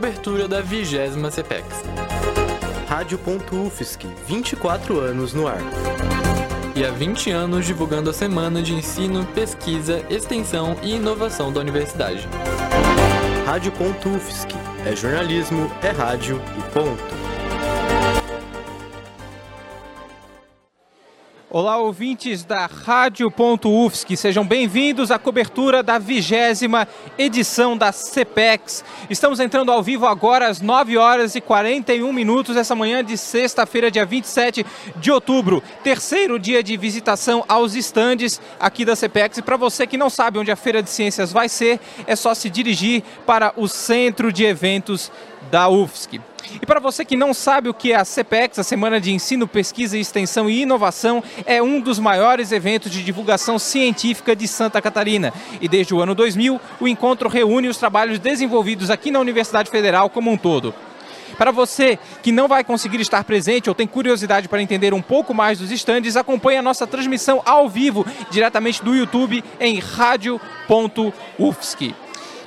cobertura da 20 CPEX. Rádio.UFSC, 24 anos no ar. E há 20 anos divulgando a Semana de Ensino, Pesquisa, Extensão e Inovação da Universidade. Rádio.UFSC, é jornalismo, é rádio e ponto. Olá, ouvintes da Rádio.UFSC, sejam bem-vindos à cobertura da vigésima edição da CPEX. Estamos entrando ao vivo agora às 9 horas e 41 minutos, essa manhã de sexta-feira, dia 27 de outubro, terceiro dia de visitação aos estandes aqui da CPEX. E para você que não sabe onde a Feira de Ciências vai ser, é só se dirigir para o centro de eventos da UFSC. E para você que não sabe o que é a CPEX, a Semana de Ensino, Pesquisa, Extensão e Inovação, é um dos maiores eventos de divulgação científica de Santa Catarina. E desde o ano 2000, o encontro reúne os trabalhos desenvolvidos aqui na Universidade Federal como um todo. Para você que não vai conseguir estar presente ou tem curiosidade para entender um pouco mais dos estandes, acompanhe a nossa transmissão ao vivo, diretamente do YouTube, em rádio.ufsc.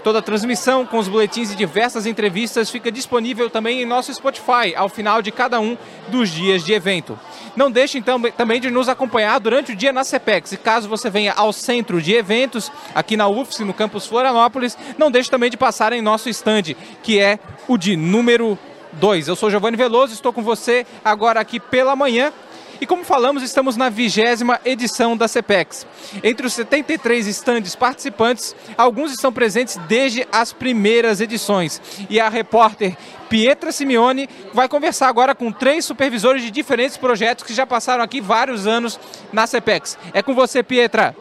Toda a transmissão com os boletins e diversas entrevistas fica disponível também em nosso Spotify ao final de cada um dos dias de evento. Não deixe então também de nos acompanhar durante o dia na CPEX. E caso você venha ao centro de eventos, aqui na UFSC, no campus Florianópolis, não deixe também de passar em nosso estande, que é o de número 2. Eu sou Giovanni Veloso, estou com você agora aqui pela manhã e como falamos, estamos na vigésima edição da CPEX. Entre os 73 estandes participantes, alguns estão presentes desde as primeiras edições. E a repórter Pietra Simeone vai conversar agora com três supervisores de diferentes projetos que já passaram aqui vários anos na CPEX. É com você, Pietra.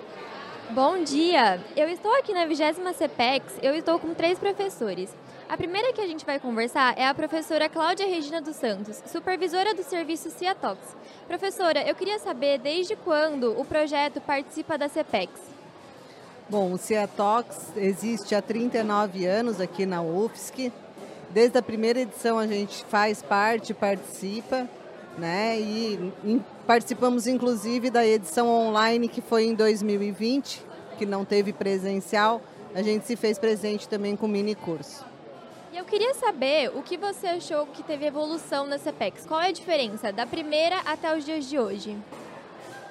Bom dia! Eu estou aqui na 20 CPEX, eu estou com três professores. A primeira que a gente vai conversar é a professora Cláudia Regina dos Santos, supervisora do serviço Ciatox. Professora, eu queria saber desde quando o projeto participa da CPEX? Bom, o Ciatox existe há 39 anos aqui na UFSC. Desde a primeira edição a gente faz parte, participa, né? E participamos inclusive da edição online que foi em 2020, que não teve presencial. A gente se fez presente também com mini curso. E eu queria saber o que você achou que teve evolução na CPEX. Qual é a diferença da primeira até os dias de hoje?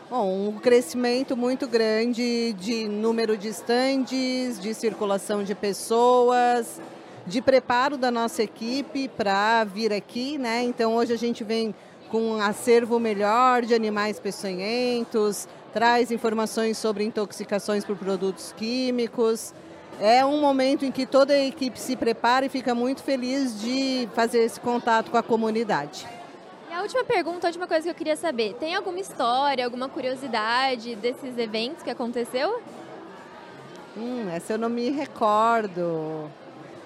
Bom, um crescimento muito grande de número de estandes, de circulação de pessoas, de preparo da nossa equipe para vir aqui, né? Então hoje a gente vem com um acervo melhor de animais peçonhentos, traz informações sobre intoxicações por produtos químicos, é um momento em que toda a equipe se prepara e fica muito feliz de fazer esse contato com a comunidade. E a última pergunta, a última coisa que eu queria saber: tem alguma história, alguma curiosidade desses eventos que aconteceu? Hum, essa eu não me recordo.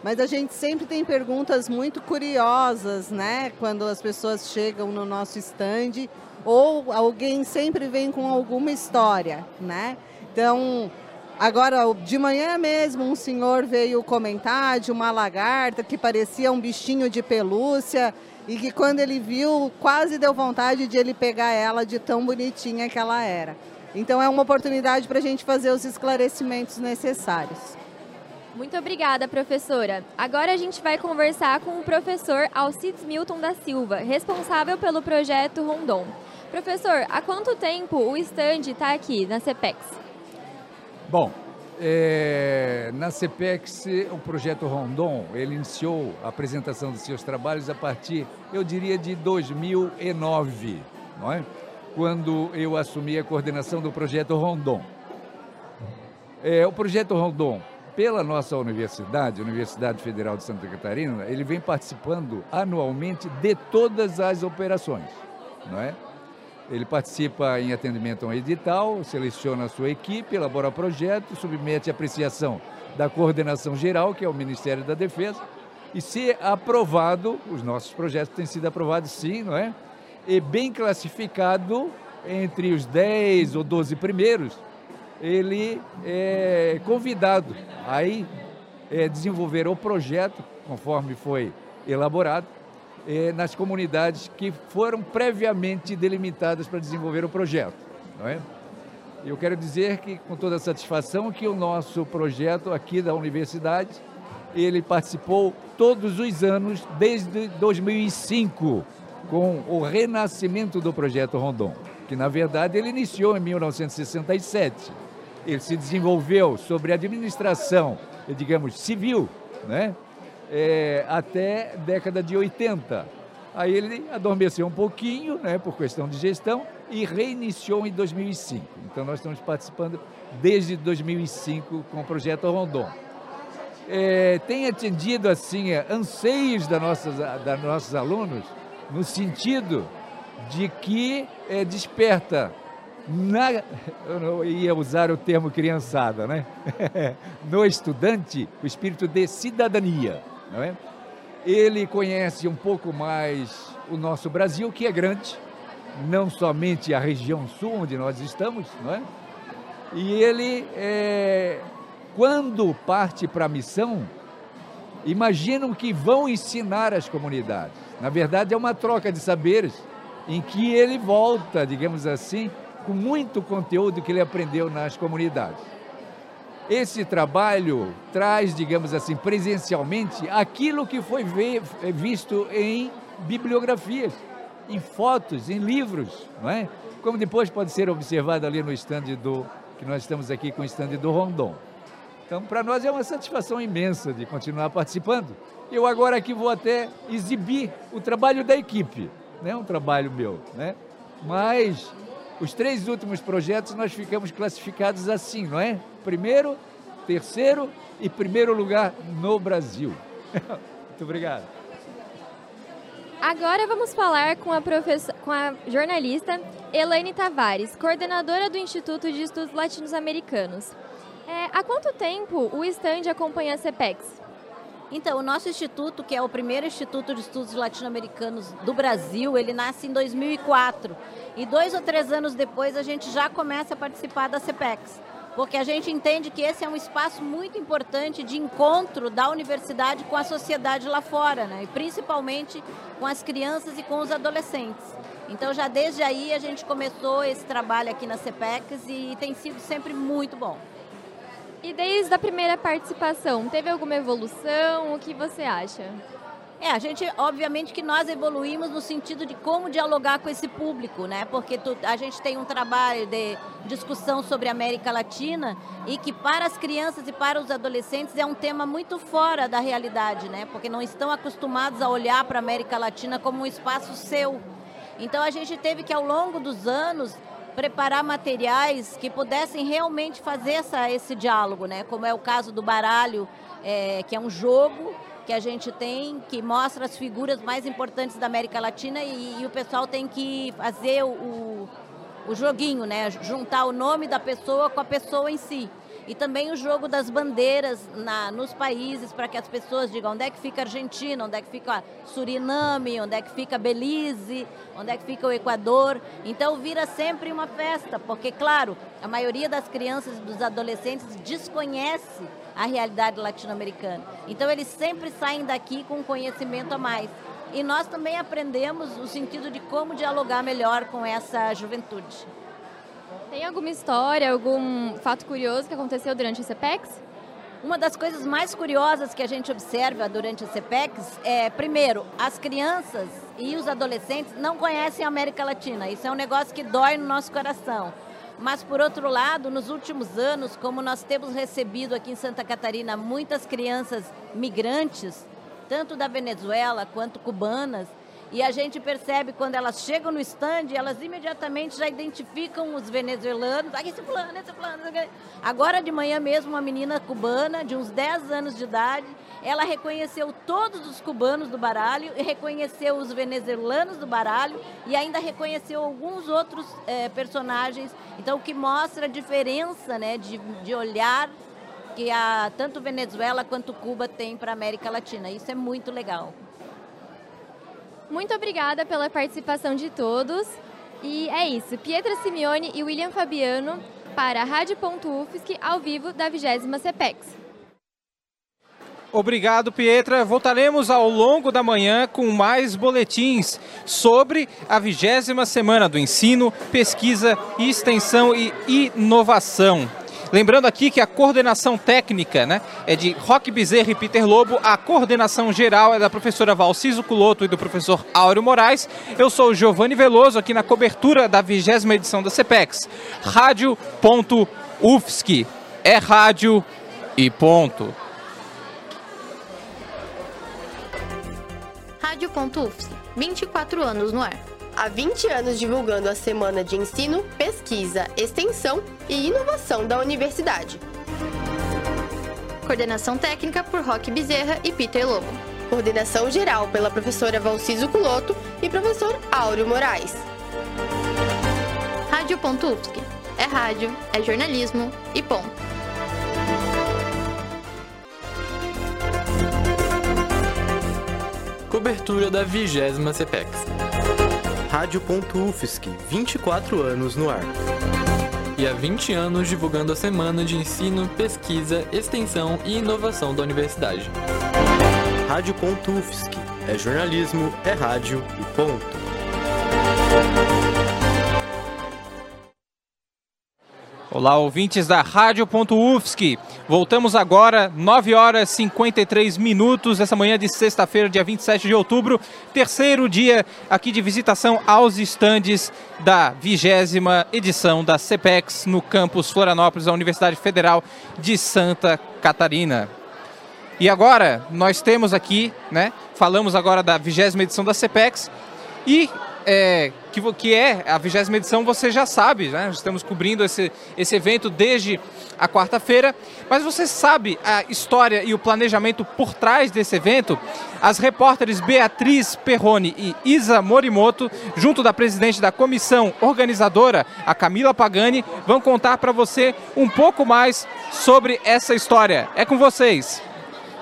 Mas a gente sempre tem perguntas muito curiosas, né? Quando as pessoas chegam no nosso stand, ou alguém sempre vem com alguma história, né? Então, Agora, de manhã mesmo, um senhor veio comentar de uma lagarta que parecia um bichinho de pelúcia e que quando ele viu, quase deu vontade de ele pegar ela de tão bonitinha que ela era. Então é uma oportunidade para a gente fazer os esclarecimentos necessários. Muito obrigada, professora. Agora a gente vai conversar com o professor Alcides Milton da Silva, responsável pelo projeto Rondon. Professor, há quanto tempo o stand está aqui na CPEX? Bom, é, na CPEX, o projeto Rondon, ele iniciou a apresentação dos seus trabalhos a partir, eu diria, de 2009, não é? quando eu assumi a coordenação do projeto Rondon. É, o projeto Rondon, pela nossa universidade, Universidade Federal de Santa Catarina, ele vem participando anualmente de todas as operações, não é? Ele participa em atendimento a um edital, seleciona a sua equipe, elabora projeto, submete a apreciação da coordenação geral, que é o Ministério da Defesa, e se aprovado, os nossos projetos têm sido aprovados sim, não é? E bem classificado entre os 10 ou 12 primeiros, ele é convidado a é, desenvolver o projeto, conforme foi elaborado, eh, nas comunidades que foram previamente delimitadas para desenvolver o projeto. Não é? Eu quero dizer que, com toda satisfação, que o nosso projeto aqui da universidade ele participou todos os anos desde 2005 com o renascimento do projeto Rondon, que na verdade ele iniciou em 1967. Ele se desenvolveu sobre administração, digamos, civil, né? É, até década de 80. Aí ele adormeceu um pouquinho, né, por questão de gestão, e reiniciou em 2005. Então nós estamos participando desde 2005 com o projeto Rondon. É, tem atendido assim anseios da nossas, da nossos alunos no sentido de que é, desperta na, eu não ia usar o termo criançada, né? no estudante o espírito de cidadania, não é? Ele conhece um pouco mais o nosso Brasil, que é grande, não somente a região sul onde nós estamos, não é? E ele, é, quando parte para a missão, imaginam que vão ensinar as comunidades. Na verdade, é uma troca de saberes em que ele volta, digamos assim, com muito conteúdo que ele aprendeu nas comunidades. Esse trabalho traz, digamos assim, presencialmente aquilo que foi visto em bibliografias, em fotos, em livros, não é? Como depois pode ser observado ali no estande do que nós estamos aqui com o estande do Rondon. Então, para nós é uma satisfação imensa de continuar participando. Eu agora aqui vou até exibir o trabalho da equipe, não é um trabalho meu, né? Mas os três últimos projetos nós ficamos classificados assim, não é? Primeiro, terceiro e primeiro lugar no Brasil. Muito obrigado. Agora vamos falar com a, com a jornalista Elaine Tavares, coordenadora do Instituto de Estudos Latino-Americanos. É, há quanto tempo o stand acompanha a CPEX? Então, o nosso instituto, que é o primeiro instituto de estudos latino-americanos do Brasil, ele nasce em 2004. E dois ou três anos depois a gente já começa a participar da CPEX. Porque a gente entende que esse é um espaço muito importante de encontro da universidade com a sociedade lá fora, né? e principalmente com as crianças e com os adolescentes. Então, já desde aí a gente começou esse trabalho aqui na CPEX e tem sido sempre muito bom. E desde a primeira participação, teve alguma evolução? O que você acha? É, a gente, obviamente que nós evoluímos no sentido de como dialogar com esse público, né? Porque tu, a gente tem um trabalho de discussão sobre a América Latina e que para as crianças e para os adolescentes é um tema muito fora da realidade, né? Porque não estão acostumados a olhar para a América Latina como um espaço seu. Então a gente teve que ao longo dos anos preparar materiais que pudessem realmente fazer essa, esse diálogo, né? Como é o caso do baralho, é, que é um jogo que a gente tem que mostra as figuras mais importantes da América Latina e, e o pessoal tem que fazer o, o joguinho, né? Juntar o nome da pessoa com a pessoa em si. E também o jogo das bandeiras na, nos países, para que as pessoas digam onde é que fica a Argentina, onde é que fica Suriname, onde é que fica Belize, onde é que fica o Equador. Então vira sempre uma festa, porque, claro, a maioria das crianças e dos adolescentes desconhece a realidade latino-americana. Então eles sempre saem daqui com conhecimento a mais. E nós também aprendemos o sentido de como dialogar melhor com essa juventude. Tem alguma história, algum fato curioso que aconteceu durante a CPEX? Uma das coisas mais curiosas que a gente observa durante a CPEX é, primeiro, as crianças e os adolescentes não conhecem a América Latina. Isso é um negócio que dói no nosso coração. Mas, por outro lado, nos últimos anos, como nós temos recebido aqui em Santa Catarina muitas crianças migrantes, tanto da Venezuela quanto cubanas, e a gente percebe quando elas chegam no stand, elas imediatamente já identificam os venezuelanos. Ah, esse fulano, esse fulano. Agora de manhã mesmo, uma menina cubana de uns 10 anos de idade, ela reconheceu todos os cubanos do baralho, reconheceu os venezuelanos do baralho e ainda reconheceu alguns outros é, personagens. Então, o que mostra a diferença né, de, de olhar que a, tanto Venezuela quanto Cuba tem para a América Latina. Isso é muito legal. Muito obrigada pela participação de todos. E é isso. Pietra Simeone e William Fabiano para a Rádio.UFSC ao vivo da 20 CPEX. Obrigado, Pietra. Voltaremos ao longo da manhã com mais boletins sobre a vigésima semana do ensino, pesquisa, extensão e inovação. Lembrando aqui que a coordenação técnica né, é de Roque Bezerra e Peter Lobo, a coordenação geral é da professora Valciso Culoto e do professor Áureo Moraes. Eu sou o Giovanni Veloso, aqui na cobertura da vigésima edição da CPEX. Rádio.UFSC. É rádio e ponto. Rádio.UFSC. 24 anos no ar. Há 20 anos divulgando a Semana de Ensino, Pesquisa, Extensão e Inovação da Universidade. Coordenação técnica por Roque Bezerra e Peter Lobo. Coordenação geral pela professora Valciso Culoto e professor Áureo Moraes. Rádio.UFSC. É rádio, é jornalismo e ponto. Cobertura da vigésima CPEX. Rádio.UFSC, 24 anos no ar. E há 20 anos divulgando a Semana de Ensino, Pesquisa, Extensão e Inovação da Universidade. Rádio.UFSC, é jornalismo, é rádio e ponto. Olá, ouvintes da Rádio.UFSC. Voltamos agora, 9 horas e 53 minutos, essa manhã de sexta-feira, dia 27 de outubro, terceiro dia aqui de visitação aos estandes da vigésima edição da CPEX no campus Florianópolis, da Universidade Federal de Santa Catarina. E agora, nós temos aqui, né, falamos agora da vigésima edição da CPEX e é, que, que é a vigésima edição, você já sabe, né? Estamos cobrindo esse, esse evento desde a quarta-feira, mas você sabe a história e o planejamento por trás desse evento? As repórteres Beatriz Perrone e Isa Morimoto, junto da presidente da comissão organizadora, a Camila Pagani, vão contar para você um pouco mais sobre essa história. É com vocês.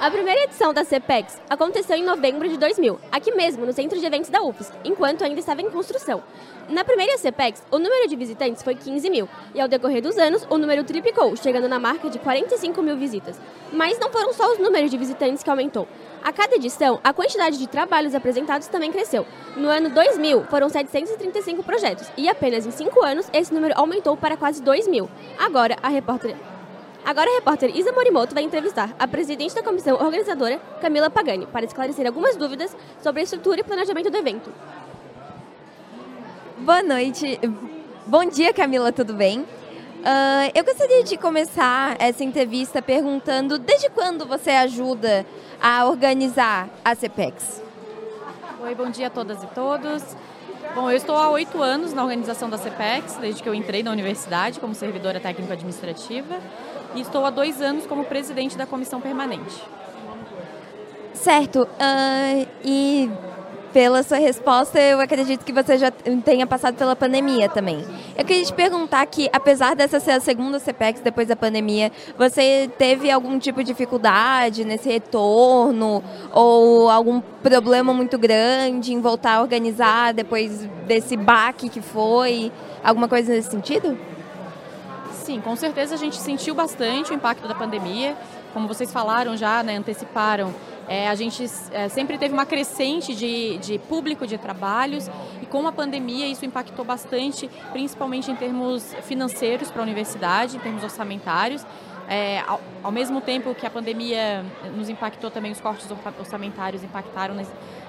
A primeira edição da CPEX aconteceu em novembro de 2000, aqui mesmo, no centro de eventos da UFS, enquanto ainda estava em construção. Na primeira CPEX, o número de visitantes foi 15 mil, e ao decorrer dos anos, o número triplicou, chegando na marca de 45 mil visitas. Mas não foram só os números de visitantes que aumentou. A cada edição, a quantidade de trabalhos apresentados também cresceu. No ano 2000, foram 735 projetos, e apenas em 5 anos, esse número aumentou para quase 2 mil. Agora, a repórter Agora a repórter Isa Morimoto vai entrevistar a presidente da comissão organizadora, Camila Pagani, para esclarecer algumas dúvidas sobre a estrutura e planejamento do evento. Boa noite. Bom dia, Camila, tudo bem? Uh, eu gostaria de começar essa entrevista perguntando desde quando você ajuda a organizar a CPEX? Oi, bom dia a todas e todos. Bom, eu estou há oito anos na organização da CPEX, desde que eu entrei na universidade como servidora técnico-administrativa e estou há dois anos como presidente da comissão permanente. Certo. Uh, e pela sua resposta, eu acredito que você já tenha passado pela pandemia também. Eu queria te perguntar que, apesar dessa ser a segunda CPEX depois da pandemia, você teve algum tipo de dificuldade nesse retorno ou algum problema muito grande em voltar a organizar depois desse baque que foi? Alguma coisa nesse sentido? Sim, com certeza a gente sentiu bastante o impacto da pandemia. Como vocês falaram já, né, anteciparam, é, a gente é, sempre teve uma crescente de, de público de trabalhos e com a pandemia isso impactou bastante, principalmente em termos financeiros para a universidade, em termos orçamentários. É, ao, ao, mesmo tempo que a pandemia nos impactou também, os cortes orçamentários impactaram na,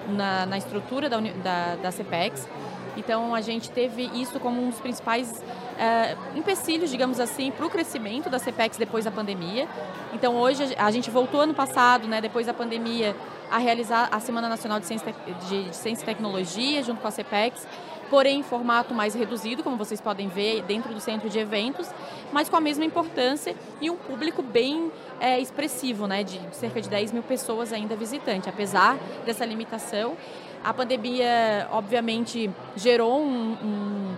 na, na estrutura da, da, da CPEX. Então a gente teve isso como um dos principais é, empecilhos, digamos assim, para o crescimento da CPEX depois da pandemia. Então hoje a gente voltou ano passado, né, depois da pandemia, a realizar a Semana Nacional de Ciência, de, de Ciência e Tecnologia junto com a CPEX, porém em formato mais reduzido, como vocês podem ver, dentro do centro de eventos, mas com a mesma importância e um público bem é, expressivo, né, de cerca de 10 mil pessoas ainda visitantes, apesar dessa limitação. A pandemia, obviamente, gerou um, um,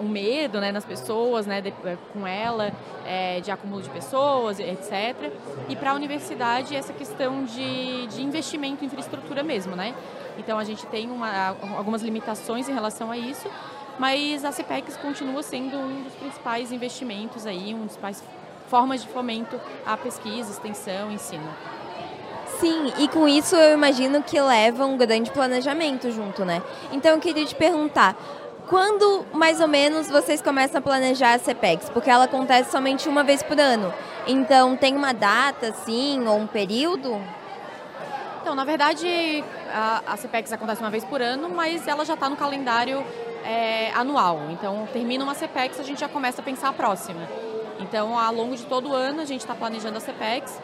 um, medo né, nas pessoas, né, de, eh, com ela, é, de acúmulo de pessoas, etc. E para a universidade, essa questão de, de investimento em infraestrutura mesmo. Né? Então, a gente tem uma, algumas limitações em relação a isso, mas a CPEX continua sendo um dos principais investimentos aí, um dos principais formas de fomento à pesquisa, extensão, ensino. Sim, e com isso eu imagino que leva um grande planejamento junto, né? Então eu queria te perguntar, quando mais ou menos vocês começam a planejar a CPEX? Porque ela acontece somente uma vez por ano. Então tem uma data, assim, ou um período? Então, na verdade, a, a CPEX acontece uma vez por ano, mas ela já está no calendário é, anual. Então, termina uma CPEX, a gente já começa a pensar a próxima. Então, ao longo de todo o ano, a gente está planejando a CPEX.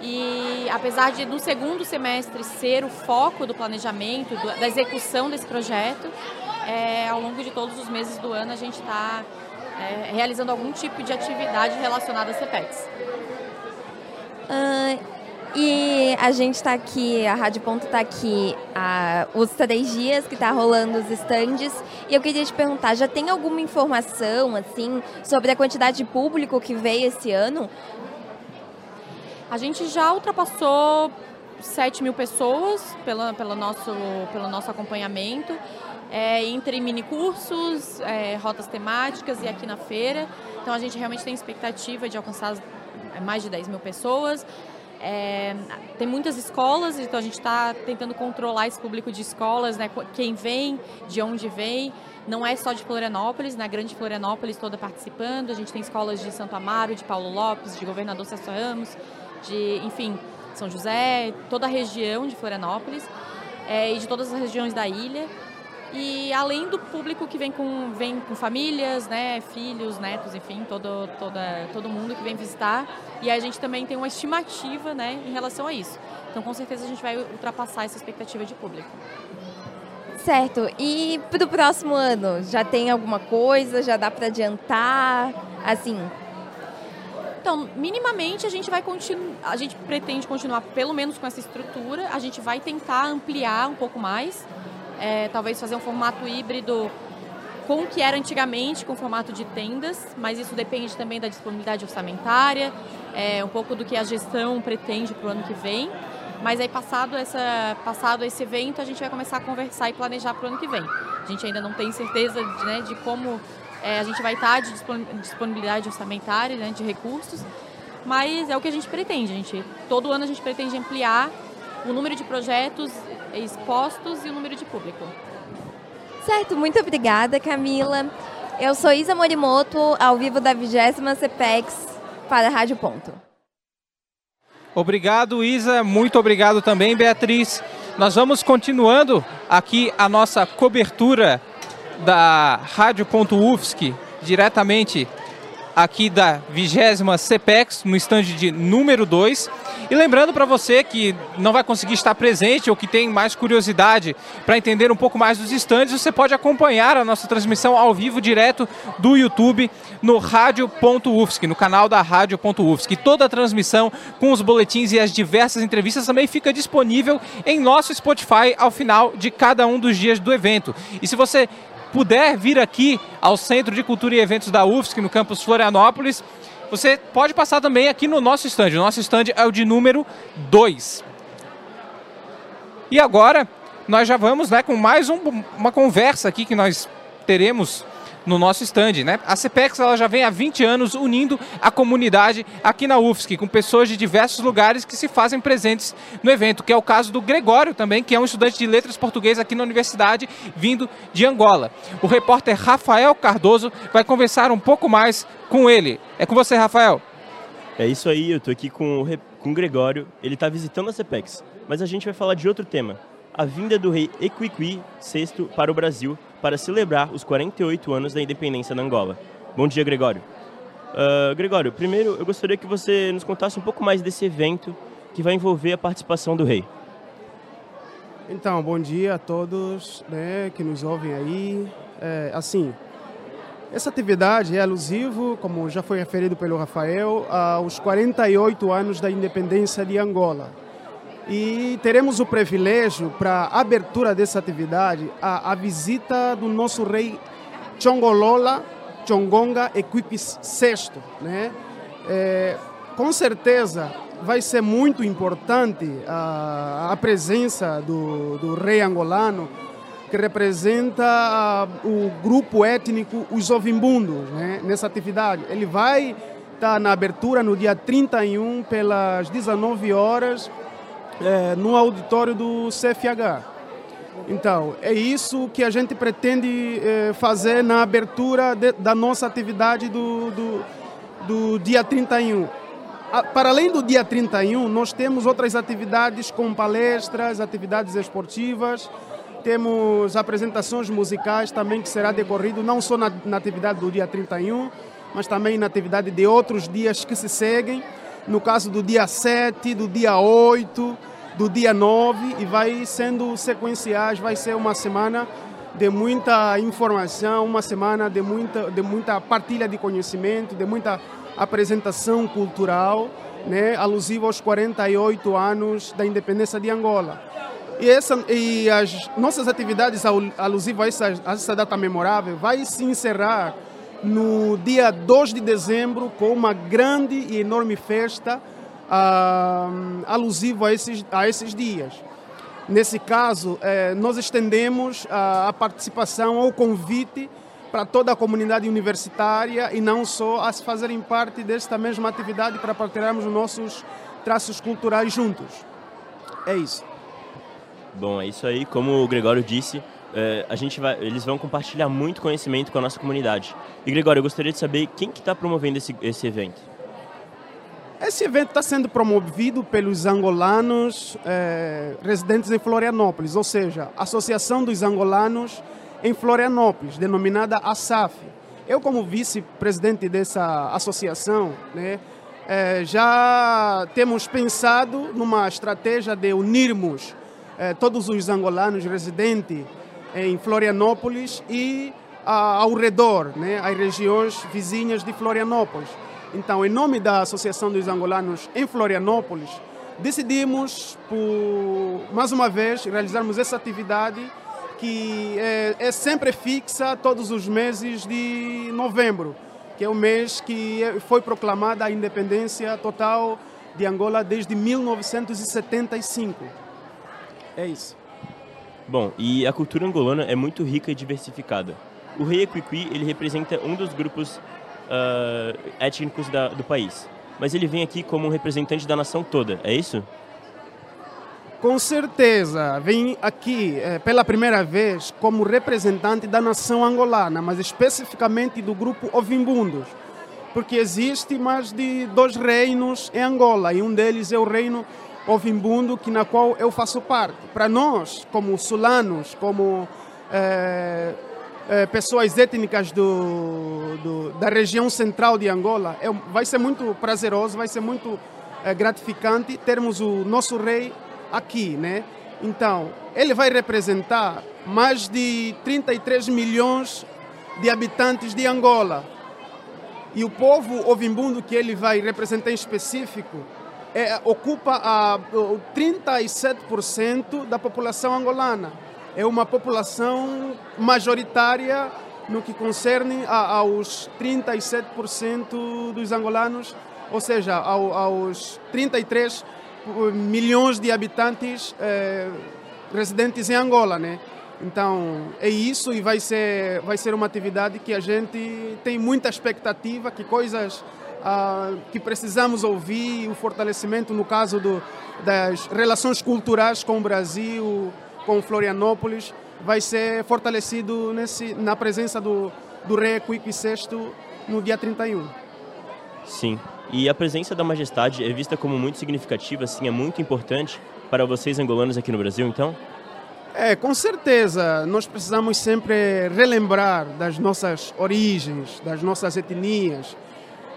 E apesar de no segundo semestre ser o foco do planejamento, do, da execução desse projeto, é, ao longo de todos os meses do ano a gente está é, realizando algum tipo de atividade relacionada à CPEX. Uh, e a gente está aqui, a Rádio Ponto está aqui há os três dias que está rolando os estandes. E eu queria te perguntar, já tem alguma informação assim sobre a quantidade de público que veio esse ano? A gente já ultrapassou 7 mil pessoas pela, pelo, nosso, pelo nosso acompanhamento, é, entre minicursos, é, rotas temáticas e aqui na feira. Então a gente realmente tem expectativa de alcançar mais de 10 mil pessoas. É, tem muitas escolas, então a gente está tentando controlar esse público de escolas, né? Quem vem, de onde vem. Não é só de Florianópolis, na? Grande Florianópolis toda participando. A gente tem escolas de Santo Amaro, de Paulo Lopes, de Governador Celso Ramos, de, enfim, São José, toda a região de Florianópolis é, e de todas as regiões da ilha. E além do público que vem com, vem com famílias, né, filhos, netos, enfim, todo, toda, todo mundo que vem visitar. E a gente também tem uma estimativa né, em relação a isso. Então, com certeza, a gente vai ultrapassar essa expectativa de público. Certo. E para o próximo ano, já tem alguma coisa? Já dá para adiantar? Assim, então, minimamente a gente vai continuar, a gente pretende continuar pelo menos com essa estrutura, a gente vai tentar ampliar um pouco mais, é, talvez fazer um formato híbrido com o que era antigamente, com formato de tendas, mas isso depende também da disponibilidade orçamentária, é, um pouco do que a gestão pretende para o ano que vem. Mas aí passado, essa, passado esse evento, a gente vai começar a conversar e planejar para o ano que vem. A gente ainda não tem certeza de, né, de como é, a gente vai estar de disponibilidade orçamentária, né, de recursos, mas é o que a gente pretende. A gente, todo ano a gente pretende ampliar o número de projetos expostos e o número de público. Certo, muito obrigada, Camila. Eu sou Isa Morimoto, ao vivo da 20 CPEX para a Rádio Ponto. Obrigado, Isa. Muito obrigado também, Beatriz. Nós vamos continuando aqui a nossa cobertura da Rádio.UFSC, diretamente aqui da 20 CPEX, no estande de número 2. E lembrando para você que não vai conseguir estar presente ou que tem mais curiosidade para entender um pouco mais dos estandes, você pode acompanhar a nossa transmissão ao vivo direto do YouTube no rádio.ufsc, no canal da rádio.ufsc. Toda a transmissão com os boletins e as diversas entrevistas também fica disponível em nosso Spotify ao final de cada um dos dias do evento. E se você puder vir aqui ao Centro de Cultura e Eventos da UFSC, no campus Florianópolis, você pode passar também aqui no nosso stand. O nosso stand é o de número 2. E agora nós já vamos né, com mais um, uma conversa aqui que nós teremos no nosso stand. Né? A CPEX ela já vem há 20 anos unindo a comunidade aqui na UFSC, com pessoas de diversos lugares que se fazem presentes no evento, que é o caso do Gregório também, que é um estudante de letras português aqui na universidade, vindo de Angola. O repórter Rafael Cardoso vai conversar um pouco mais com ele. É com você, Rafael. É isso aí, eu estou aqui com o, com o Gregório, ele está visitando a CPEX, mas a gente vai falar de outro tema, a vinda do rei Equiqui VI para o Brasil para celebrar os 48 anos da independência da Angola. Bom dia, Gregório. Uh, Gregório, primeiro eu gostaria que você nos contasse um pouco mais desse evento que vai envolver a participação do rei. Então, bom dia a todos né, que nos ouvem aí. É, assim, essa atividade é alusivo, como já foi referido pelo Rafael, aos 48 anos da independência de Angola. E teremos o privilégio, para a abertura dessa atividade, a, a visita do nosso rei Chongolola Chongonga Equipes VI. Né? É, com certeza vai ser muito importante a, a presença do, do rei angolano, que representa o grupo étnico os Ovimbundos né, nessa atividade. Ele vai estar na abertura no dia 31 pelas 19 horas é, no auditório do CFH. Então, é isso que a gente pretende eh, fazer na abertura de, da nossa atividade do, do, do dia 31. A, para além do dia 31, nós temos outras atividades como palestras, atividades esportivas, temos apresentações musicais também que será decorrido não só na, na atividade do dia 31, mas também na atividade de outros dias que se seguem. No caso do dia 7, do dia 8, do dia 9 e vai sendo sequenciais, vai ser uma semana de muita informação, uma semana de muita, de muita partilha de conhecimento, de muita apresentação cultural, né, alusiva aos 48 anos da independência de Angola. E, essa, e as nossas atividades alusivas a essa, a essa data memorável vai se encerrar no dia 2 de dezembro com uma grande e enorme festa uh, alusivo a esses, a esses dias. Nesse caso, eh, nós estendemos a, a participação ou convite para toda a comunidade universitária e não só a se fazerem parte desta mesma atividade para partilharmos os nossos traços culturais juntos. É isso. Bom, é isso aí. Como o Gregório disse, é, a gente vai, eles vão compartilhar muito conhecimento com a nossa comunidade. E Gregório, eu gostaria de saber quem que está promovendo esse, esse evento. Esse evento está sendo promovido pelos angolanos é, residentes em Florianópolis, ou seja, Associação dos Angolanos em Florianópolis, denominada ASAF. Eu, como vice-presidente dessa associação, né, é, já temos pensado numa estratégia de unirmos é, todos os angolanos residentes em Florianópolis e a, ao redor, né, as regiões vizinhas de Florianópolis então, em nome da Associação dos Angolanos em Florianópolis, decidimos, por mais uma vez, realizarmos essa atividade que é, é sempre fixa todos os meses de novembro, que é o mês que foi proclamada a independência total de Angola desde 1975. É isso. Bom, e a cultura angolana é muito rica e diversificada. O rei Equiqui, ele representa um dos grupos uh, étnicos da, do país. Mas ele vem aqui como um representante da nação toda, é isso? Com certeza, vem aqui é, pela primeira vez como representante da nação angolana, mas especificamente do grupo Ovimbundos, porque existe mais de dois reinos em Angola e um deles é o reino Ovimbundo, que na qual eu faço parte. Para nós, como sulanos, como é, é, pessoas étnicas do, do, da região central de Angola, é, vai ser muito prazeroso, vai ser muito é, gratificante termos o nosso rei aqui, né? Então, ele vai representar mais de 33 milhões de habitantes de Angola. E o povo ovimbundo que ele vai representar em específico é, ocupa a, 37% da população angolana é uma população majoritária no que concerne a, aos 37% dos angolanos, ou seja, ao, aos 33 milhões de habitantes eh, residentes em Angola, né? Então, é isso e vai ser, vai ser uma atividade que a gente tem muita expectativa, que coisas ah, que precisamos ouvir, o fortalecimento, no caso do, das relações culturais com o Brasil, com Florianópolis vai ser fortalecido nesse, na presença do, do rei Quique VI no dia 31. Sim, e a presença da majestade é vista como muito significativa, sim, é muito importante para vocês angolanos aqui no Brasil, então? É, com certeza. Nós precisamos sempre relembrar das nossas origens, das nossas etnias,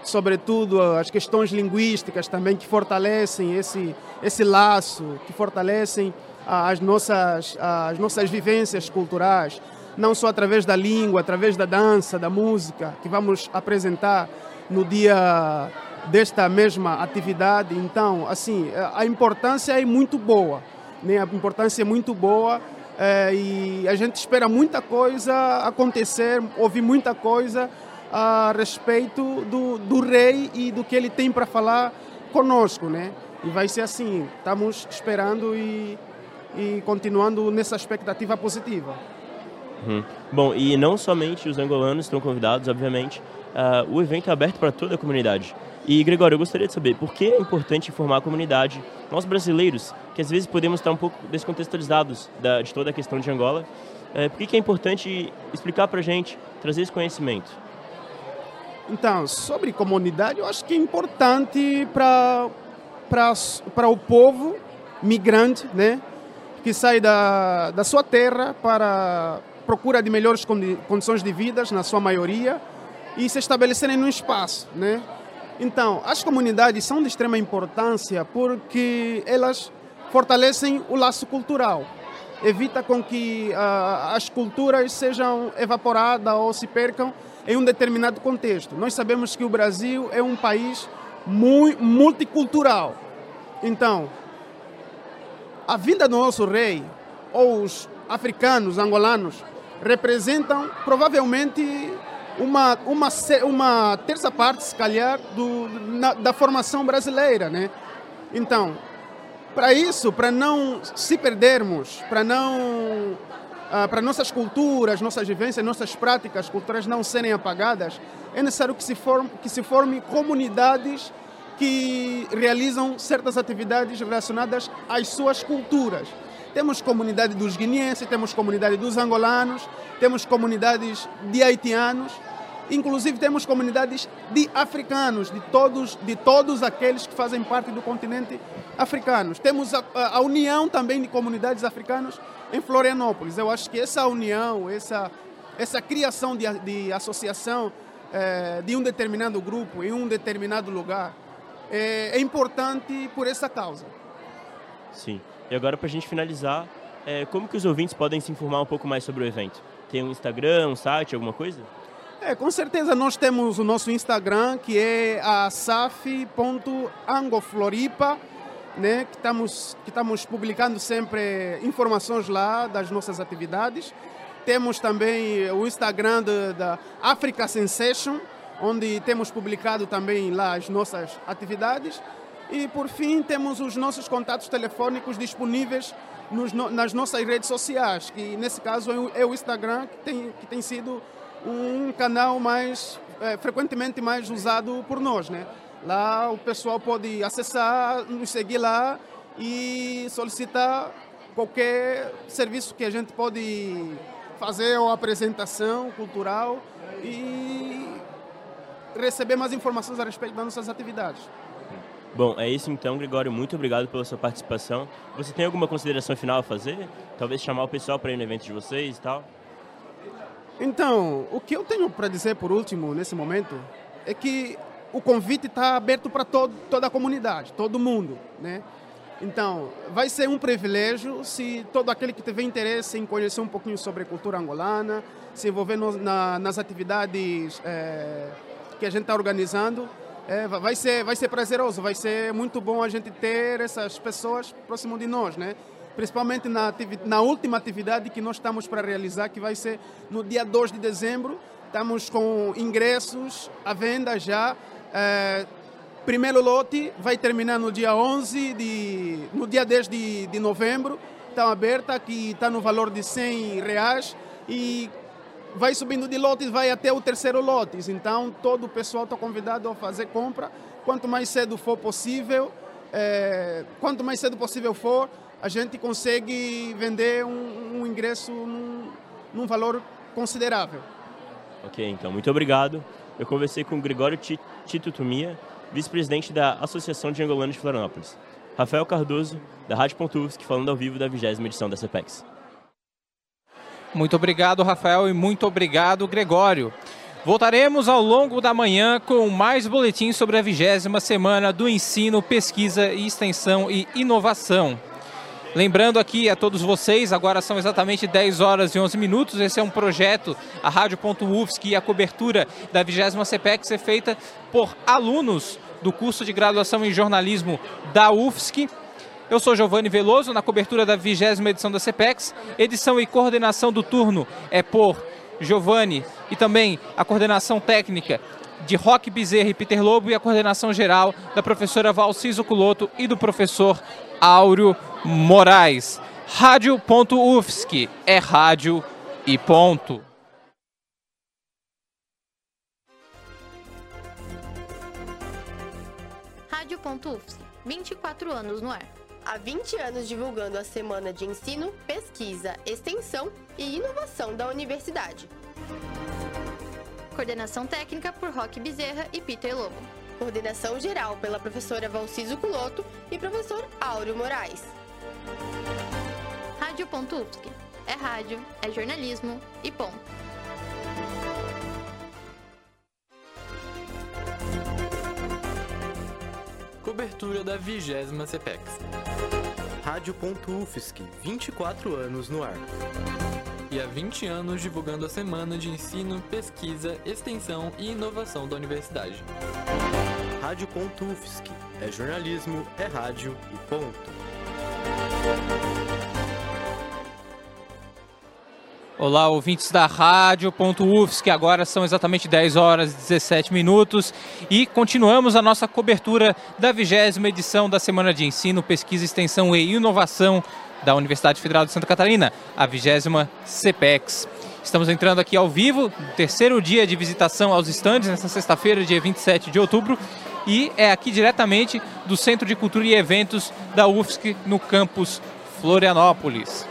sobretudo as questões linguísticas também que fortalecem esse, esse laço, que fortalecem as nossas, as nossas vivências culturais, não só através da língua, através da dança, da música, que vamos apresentar no dia desta mesma atividade. Então, assim, a importância é muito boa, né? a importância é muito boa é, e a gente espera muita coisa acontecer, ouvir muita coisa a respeito do, do rei e do que ele tem para falar conosco, né? E vai ser assim, estamos esperando e e continuando nessa expectativa positiva. Uhum. Bom, e não somente os angolanos estão convidados, obviamente, uh, o evento é aberto para toda a comunidade. E, Gregório, eu gostaria de saber por que é importante informar a comunidade, nós brasileiros, que às vezes podemos estar um pouco descontextualizados da, de toda a questão de Angola, é, por que, que é importante explicar para a gente, trazer esse conhecimento? Então, sobre comunidade, eu acho que é importante para o povo migrante, né? Que sai da, da sua terra para procura de melhores condições de vida, na sua maioria, e se estabelecerem no espaço, né? Então, as comunidades são de extrema importância porque elas fortalecem o laço cultural, evita com que uh, as culturas sejam evaporadas ou se percam em um determinado contexto. Nós sabemos que o Brasil é um país muito multicultural. Então, a vinda do nosso rei, ou os africanos, angolanos, representam provavelmente uma, uma, uma terça parte, se calhar, do, na, da formação brasileira. Né? Então, para isso, para não se perdermos, para não ah, para nossas culturas, nossas vivências, nossas práticas culturais não serem apagadas, é necessário que se, forme, que se forme comunidades que realizam certas atividades relacionadas às suas culturas. Temos comunidade dos guineenses, temos comunidade dos angolanos, temos comunidades de haitianos, inclusive temos comunidades de africanos, de todos, de todos aqueles que fazem parte do continente africano. Temos a, a união também de comunidades africanas em Florianópolis. Eu acho que essa união, essa, essa criação de, de associação é, de um determinado grupo em um determinado lugar é, é importante por essa causa. Sim. E agora, para a gente finalizar, é, como que os ouvintes podem se informar um pouco mais sobre o evento? Tem um Instagram, um site, alguma coisa? É, com certeza nós temos o nosso Instagram, que é a saf.angofloripa, né, que estamos, que estamos publicando sempre informações lá das nossas atividades. Temos também o Instagram da Africa Sensation, onde temos publicado também lá as nossas atividades. E, por fim, temos os nossos contatos telefônicos disponíveis nos, nas nossas redes sociais, que nesse caso é o Instagram, que tem, que tem sido um canal mais é, frequentemente mais usado por nós, né? Lá o pessoal pode acessar, nos seguir lá e solicitar qualquer serviço que a gente pode fazer ou apresentação cultural e receber mais informações a respeito das nossas atividades. Bom, é isso então, Gregório. Muito obrigado pela sua participação. Você tem alguma consideração final a fazer? Talvez chamar o pessoal para ir no evento de vocês e tal? Então, o que eu tenho para dizer por último nesse momento é que o convite está aberto para toda a comunidade, todo mundo, né? Então, vai ser um privilégio se todo aquele que tiver interesse em conhecer um pouquinho sobre a cultura angolana, se envolver no, na, nas atividades é, que a gente está organizando, é, vai, ser, vai ser prazeroso, vai ser muito bom a gente ter essas pessoas próximo de nós, né? Principalmente na, na última atividade que nós estamos para realizar, que vai ser no dia 2 de dezembro. Estamos com ingressos à venda já é, primeiro lote vai terminar no dia 11 de, no dia 10 de, de novembro. Está aberta, que está no valor de 100 reais e vai subindo de lotes, vai até o terceiro lote. Então todo o pessoal está convidado a fazer compra. Quanto mais cedo for possível, é, quanto mais cedo possível for, a gente consegue vender um, um ingresso num, num valor considerável. Ok, então muito obrigado. Eu conversei com Gregório Tito Tumia, vice-presidente da Associação de Angolanos de Florianópolis. Rafael Cardoso, da Rádio Pontuvsk, falando ao vivo da 20 edição da CPEX. Muito obrigado, Rafael, e muito obrigado, Gregório. Voltaremos ao longo da manhã com mais boletins sobre a vigésima semana do ensino, pesquisa, extensão e inovação. Lembrando aqui a todos vocês, agora são exatamente 10 horas e 11 minutos. Esse é um projeto, a Rádio.UFSC e a cobertura da 20 CPEX é feita por alunos do curso de graduação em jornalismo da UFSC. Eu sou Giovanni Veloso, na cobertura da 20 edição da CPEX. Edição e coordenação do turno é por Giovanni e também a coordenação técnica de Roque Bezerra e Peter Lobo e a coordenação geral da professora Valciso Culoto e do professor Áureo Moraes. Rádio.UFSC é rádio e ponto. Rádio.UFSC, 24 anos no ar. Há 20 anos divulgando a Semana de Ensino, Pesquisa, Extensão e Inovação da Universidade. Coordenação técnica por Roque Bezerra e Peter Lobo. Coordenação geral pela professora Valciso Culoto e professor Áureo Moraes. Rádio.UFSC. É rádio, é jornalismo e ponto. Cobertura da vigésima CPEX. Rádio.UFSC, 24 anos no ar. E há 20 anos divulgando a Semana de Ensino, Pesquisa, Extensão e Inovação da Universidade. Rádio.UFSC, é jornalismo, é rádio e ponto. Olá, ouvintes da Rádio.UFS, que agora são exatamente 10 horas e 17 minutos e continuamos a nossa cobertura da vigésima edição da Semana de Ensino, Pesquisa, Extensão e Inovação da Universidade Federal de Santa Catarina, a vigésima CPEX. Estamos entrando aqui ao vivo, terceiro dia de visitação aos estandes, nesta sexta-feira, dia 27 de outubro, e é aqui diretamente do Centro de Cultura e Eventos da UFSC, no campus Florianópolis.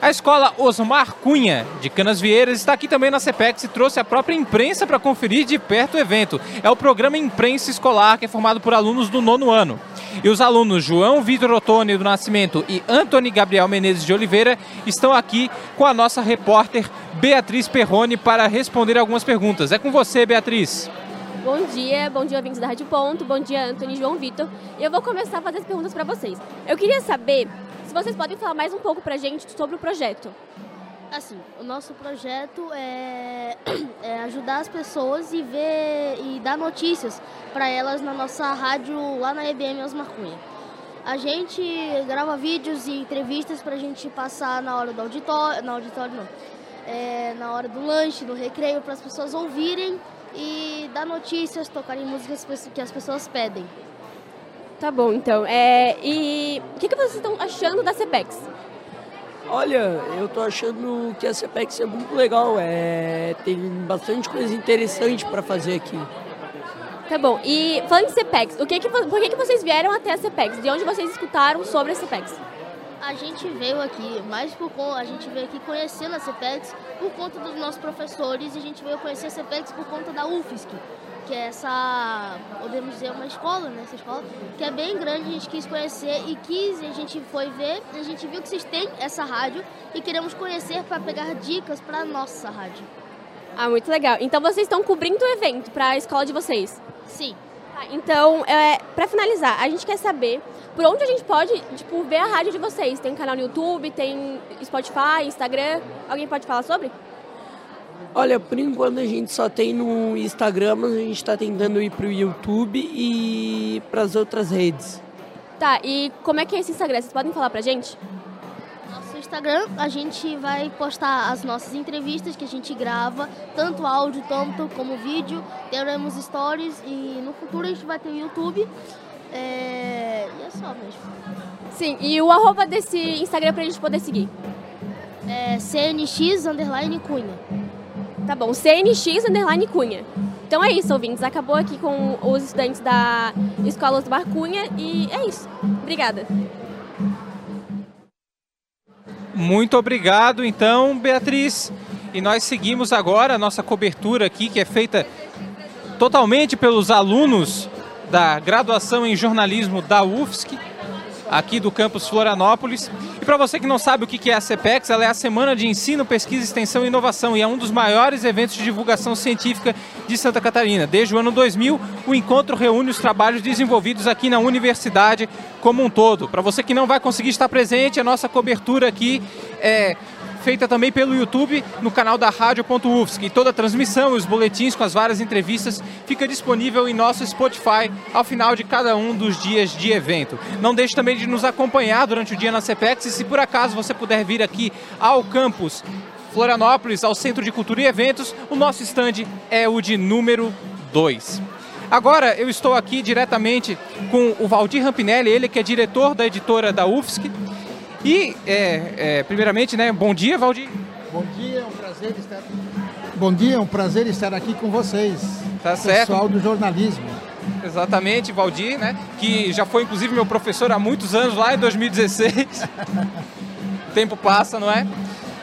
A escola Osmar Cunha, de Canasvieiras, está aqui também na CPEX e trouxe a própria imprensa para conferir de perto o evento. É o programa Imprensa Escolar, que é formado por alunos do nono ano. E os alunos João Vitor Ottoni do Nascimento e Antony Gabriel Menezes de Oliveira estão aqui com a nossa repórter Beatriz Perrone para responder algumas perguntas. É com você, Beatriz. Bom dia, bom dia ouvintes da Rádio Ponto, bom dia Antony e João Vitor. E eu vou começar a fazer as perguntas para vocês. Eu queria saber se vocês podem falar mais um pouco pra gente sobre o projeto. Assim, o nosso projeto é, é ajudar as pessoas e ver e dar notícias para elas na nossa rádio lá na EBM Osmar Cunha. A gente grava vídeos e entrevistas para a gente passar na hora do auditório, na auditório não, é, na hora do lanche, no recreio, para as pessoas ouvirem e dar notícias, tocarem músicas que as pessoas pedem. Tá bom, então. É, e o que, que vocês estão achando da CPEX? Olha, eu tô achando que a CPEX é muito legal. É, tem bastante coisa interessante para fazer aqui. Tá bom. E falando de CPEX, o que que, por que, que vocês vieram até a CPEX? De onde vocês escutaram sobre a CPEX? A gente veio aqui, mais por a gente veio aqui conhecendo a CPEX por conta dos nossos professores e a gente veio conhecer a CPEX por conta da UFSC que é essa, podemos dizer, uma escola, né? Essa escola, que é bem grande, a gente quis conhecer e quis, a gente foi ver, a gente viu que vocês têm essa rádio e queremos conhecer para pegar dicas para nossa rádio. Ah, muito legal. Então vocês estão cobrindo o evento para a escola de vocês? Sim. Tá, então, é, para finalizar, a gente quer saber por onde a gente pode, tipo, ver a rádio de vocês. Tem canal no YouTube, tem Spotify, Instagram. Alguém pode falar sobre? Olha, por enquanto a gente só tem no Instagram, mas a gente está tentando ir para o YouTube e para as outras redes. Tá, e como é que é esse Instagram? Vocês podem falar pra gente? Nosso Instagram, a gente vai postar as nossas entrevistas que a gente grava, tanto áudio tanto como vídeo. Teremos stories e no futuro a gente vai ter o YouTube. É... E é só mesmo. Sim, e o arroba desse Instagram pra gente poder seguir? É CNX underline Cunha. Tá bom, CNX underline Cunha. Então é isso, ouvintes. Acabou aqui com os estudantes da Escola do Cunha e é isso. Obrigada. Muito obrigado, então, Beatriz. E nós seguimos agora a nossa cobertura aqui, que é feita totalmente pelos alunos da graduação em jornalismo da UFSC aqui do campus Florianópolis. E para você que não sabe o que é a CPEX, ela é a Semana de Ensino, Pesquisa, Extensão e Inovação e é um dos maiores eventos de divulgação científica de Santa Catarina. Desde o ano 2000, o encontro reúne os trabalhos desenvolvidos aqui na universidade como um todo. Para você que não vai conseguir estar presente, a nossa cobertura aqui é feita também pelo YouTube no canal da Rádio.UFSC. E toda a transmissão e os boletins com as várias entrevistas fica disponível em nosso Spotify ao final de cada um dos dias de evento. Não deixe também de nos acompanhar durante o dia na CPEX e se por acaso você puder vir aqui ao campus Florianópolis, ao Centro de Cultura e Eventos, o nosso stand é o de número 2. Agora eu estou aqui diretamente com o Valdir Rampinelli, ele que é diretor da editora da UFSC, e, é, é, primeiramente, né, bom dia, Valdir. Bom dia, é um prazer estar Bom dia, é um prazer estar aqui com vocês. Tá certo. Pessoal do jornalismo. Exatamente, Valdir, né? Que já foi inclusive meu professor há muitos anos, lá em 2016. o tempo passa, não é?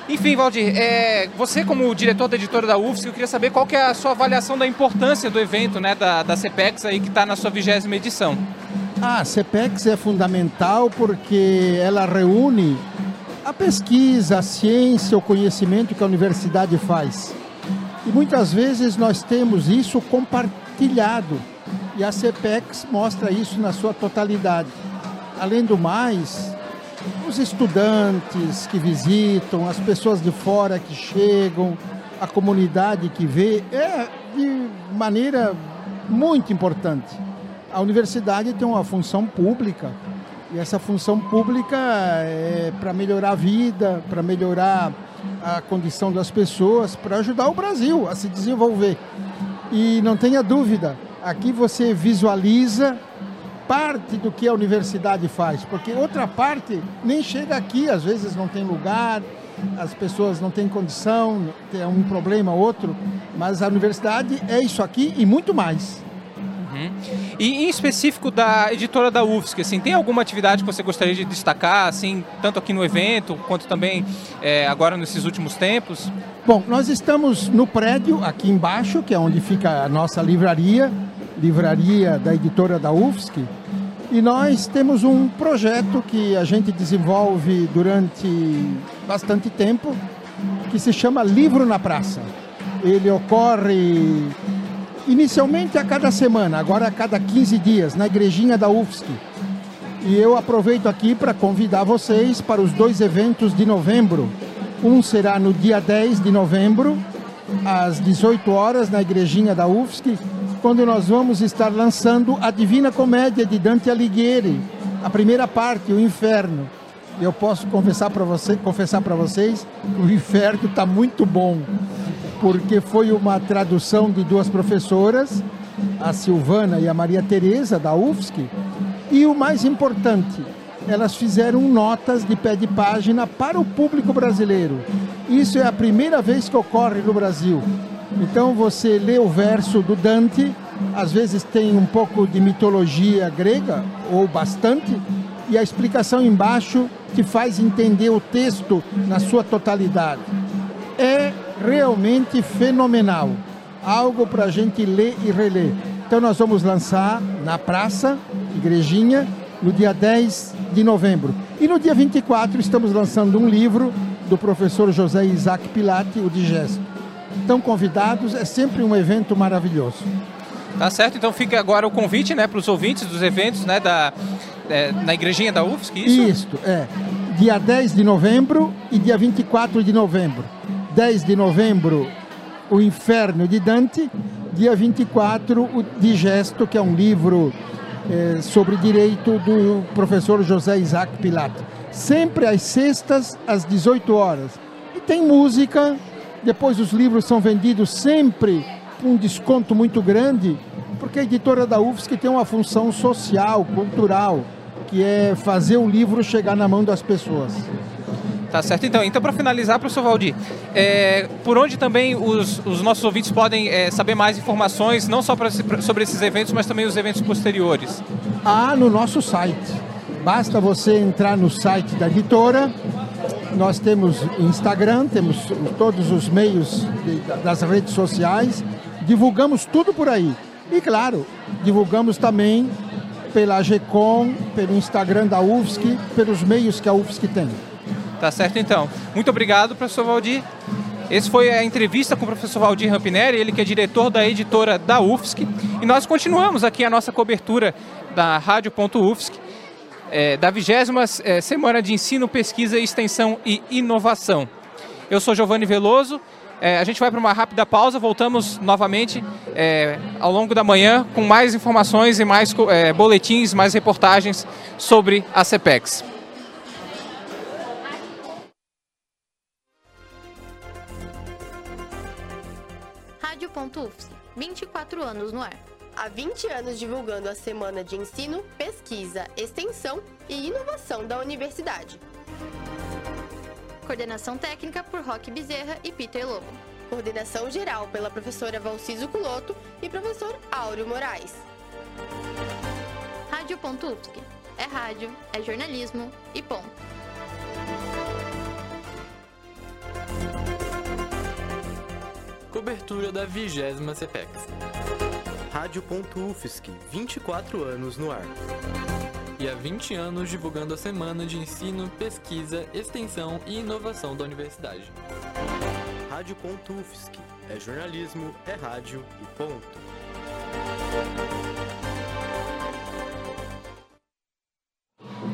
Enfim, Valdir, é, você como diretor da editora da UFSC, eu queria saber qual que é a sua avaliação da importância do evento, né, da, da CPEX aí que está na sua vigésima edição. Ah, a CPEX é fundamental porque ela reúne a pesquisa, a ciência, o conhecimento que a universidade faz. E muitas vezes nós temos isso compartilhado e a CPEX mostra isso na sua totalidade. Além do mais, os estudantes que visitam, as pessoas de fora que chegam, a comunidade que vê, é de maneira muito importante. A universidade tem uma função pública e essa função pública é para melhorar a vida, para melhorar a condição das pessoas, para ajudar o Brasil a se desenvolver. E não tenha dúvida, aqui você visualiza parte do que a universidade faz, porque outra parte nem chega aqui, às vezes não tem lugar, as pessoas não têm condição, tem um problema outro, mas a universidade é isso aqui e muito mais. Uhum. E em específico da editora da UFSC, assim, tem alguma atividade que você gostaria de destacar, assim, tanto aqui no evento quanto também é, agora nesses últimos tempos? Bom, nós estamos no prédio aqui embaixo, que é onde fica a nossa livraria, livraria da editora da UFSC. E nós temos um projeto que a gente desenvolve durante bastante tempo, que se chama Livro na Praça. Ele ocorre inicialmente a cada semana, agora a cada 15 dias, na igrejinha da UFSC. E eu aproveito aqui para convidar vocês para os dois eventos de novembro. Um será no dia 10 de novembro, às 18 horas, na igrejinha da UFSC, quando nós vamos estar lançando a Divina Comédia de Dante Alighieri, a primeira parte, o Inferno. Eu posso confessar para você, confessar para vocês, o Inferno está muito bom porque foi uma tradução de duas professoras, a Silvana e a Maria Tereza, da UFSC, e o mais importante, elas fizeram notas de pé de página para o público brasileiro. Isso é a primeira vez que ocorre no Brasil. Então você lê o verso do Dante, às vezes tem um pouco de mitologia grega, ou bastante, e a explicação embaixo te faz entender o texto na sua totalidade. É realmente fenomenal. Algo para a gente ler e reler. Então nós vamos lançar na praça, igrejinha, no dia 10 de novembro. E no dia 24 estamos lançando um livro do professor José Isaac Pilati, o Digesto. Estão convidados, é sempre um evento maravilhoso. Tá certo, então fica agora o convite né, para os ouvintes dos eventos né, da, é, na igrejinha da UFSC, isso? Isso, é. Dia 10 de novembro e dia 24 de novembro. 10 de novembro, O Inferno de Dante, dia 24, o Digesto, que é um livro eh, sobre direito do professor José Isaac Pilato. Sempre às sextas, às 18 horas. E tem música, depois os livros são vendidos sempre com um desconto muito grande, porque a editora da UFSC tem uma função social, cultural, que é fazer o livro chegar na mão das pessoas. Tá certo, então. Então, para finalizar, professor Valdir, é, por onde também os, os nossos ouvintes podem é, saber mais informações, não só pra, sobre esses eventos, mas também os eventos posteriores? Ah, no nosso site. Basta você entrar no site da editora. Nós temos Instagram, temos todos os meios de, das redes sociais. Divulgamos tudo por aí. E, claro, divulgamos também pela GECOM, pelo Instagram da UFSC, pelos meios que a UFSC tem. Tá certo então. Muito obrigado, professor Valdir. Esse foi a entrevista com o professor Valdir Rampinelli, ele que é diretor da editora da UFSC. E nós continuamos aqui a nossa cobertura da Rádio.UFSC, é, da vigésima é, Semana de Ensino, Pesquisa, Extensão e Inovação. Eu sou Giovanni Veloso. É, a gente vai para uma rápida pausa, voltamos novamente é, ao longo da manhã com mais informações e mais é, boletins, mais reportagens sobre a CPEX. Rádio.UFSC, 24 anos no ar. Há 20 anos divulgando a Semana de Ensino, Pesquisa, Extensão e Inovação da Universidade. Coordenação técnica por Roque Bezerra e Peter Lobo. Coordenação geral pela professora Valciso Culoto e professor Áureo Moraes. Rádio.UFSC. É rádio, é jornalismo e ponto. Cobertura da vigésima CPEX. Rádio.UFSC, 24 anos no ar. E há 20 anos divulgando a semana de ensino, pesquisa, extensão e inovação da universidade. Rádio.UFSC, é jornalismo, é rádio e ponto.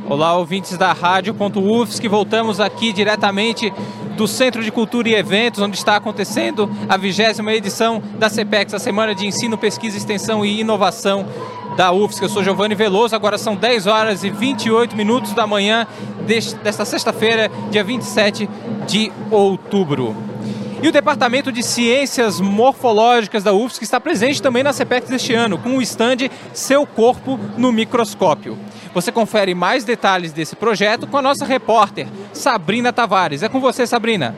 Olá, ouvintes da Rádio.UFSC, voltamos aqui diretamente do Centro de Cultura e Eventos, onde está acontecendo a vigésima edição da CPEX, a Semana de Ensino, Pesquisa, Extensão e Inovação da UFSC. Eu sou Giovanni Veloso, agora são 10 horas e 28 minutos da manhã desta sexta-feira, dia 27 de outubro. E o Departamento de Ciências Morfológicas da UFSC está presente também na CPEX deste ano, com o stand Seu Corpo no Microscópio. Você confere mais detalhes desse projeto com a nossa repórter, Sabrina Tavares. É com você, Sabrina.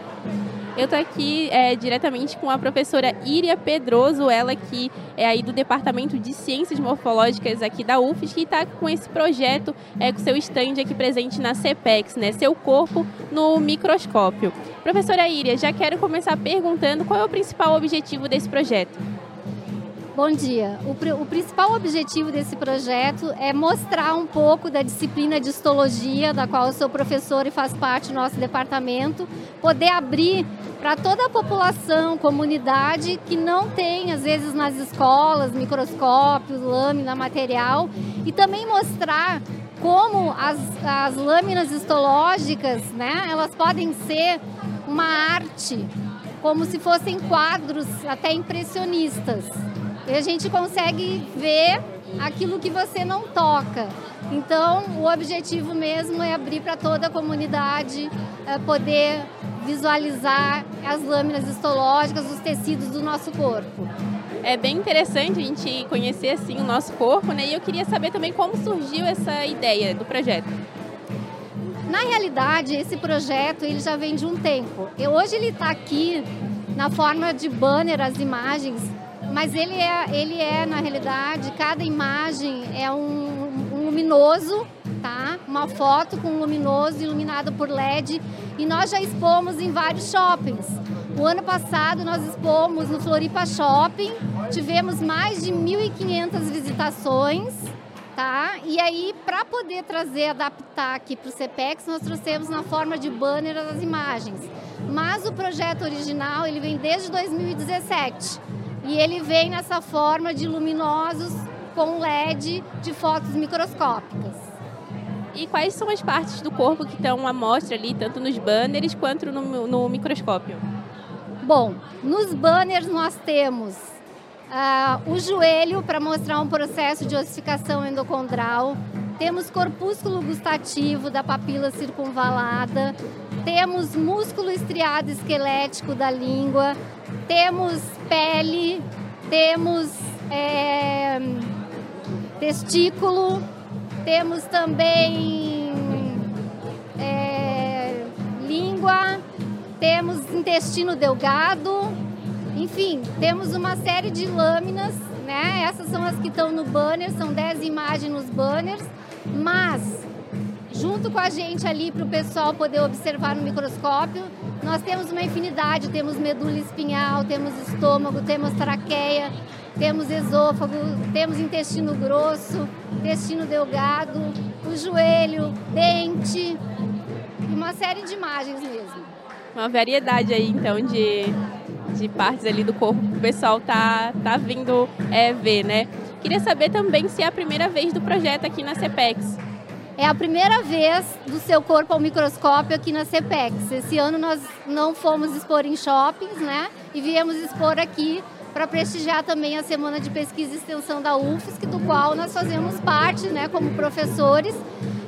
Eu estou aqui é, diretamente com a professora Iria Pedroso, ela que é aí do Departamento de Ciências Morfológicas aqui da UFSC, que está com esse projeto, é, com seu stand aqui presente na CPEX, né? Seu corpo no microscópio. Professora Iria, já quero começar perguntando qual é o principal objetivo desse projeto. Bom dia. O, o, principal objetivo desse projeto é mostrar um pouco da disciplina de histologia, da qual eu sou professora e faz parte do nosso departamento, poder abrir para toda a população, comunidade que não tem, às vezes, nas escolas, microscópios, lâmina, material, e também mostrar como as, as lâminas histológicas, né, elas podem ser uma arte, como se fossem quadros até impressionistas. E a gente consegue ver aquilo que você não toca. Então, o objetivo mesmo é abrir para toda a comunidade é, poder visualizar as lâminas histológicas, os tecidos do nosso corpo. É bem interessante a gente conhecer assim o nosso corpo, né? E eu queria saber também como surgiu essa ideia do projeto. Na realidade, esse projeto ele já vem de um tempo. E hoje ele está aqui na forma de banner, as imagens mas ele é, ele é na realidade, cada imagem é um, um luminoso, tá? Uma foto com um luminoso iluminado por LED e nós já expomos em vários shoppings. O ano passado nós expomos no Floripa Shopping, tivemos mais de 1.500 visitações, tá? E aí, para poder trazer, adaptar aqui para o CPEX, nós trouxemos na forma de banner as imagens. Mas o projeto original, ele vem desde 2017 e ele vem nessa forma de luminosos com LED de fotos microscópicas. E quais são as partes do corpo que estão à mostra ali, tanto nos banners quanto no, no microscópio? Bom, nos banners nós temos uh, o joelho para mostrar um processo de ossificação endocondral, temos corpúsculo gustativo da papila circunvalada, temos músculo estriado esquelético da língua, temos pele, temos é, testículo, temos também é, língua, temos intestino delgado, enfim, temos uma série de lâminas, né? Essas são as que estão no banner, são 10 imagens nos banners, mas junto com a gente ali para o pessoal poder observar no microscópio. Nós temos uma infinidade, temos medula espinhal, temos estômago, temos traqueia, temos esôfago, temos intestino grosso, intestino delgado, o joelho, dente uma série de imagens mesmo. Uma variedade aí então de, de partes ali do corpo que o pessoal tá, tá vindo é, ver, né? Queria saber também se é a primeira vez do projeto aqui na CEPEX. É a primeira vez do seu corpo ao microscópio aqui na CPEX. Esse ano nós não fomos expor em shoppings, né? E viemos expor aqui para prestigiar também a Semana de Pesquisa e Extensão da UFSC, do qual nós fazemos parte, né, como professores.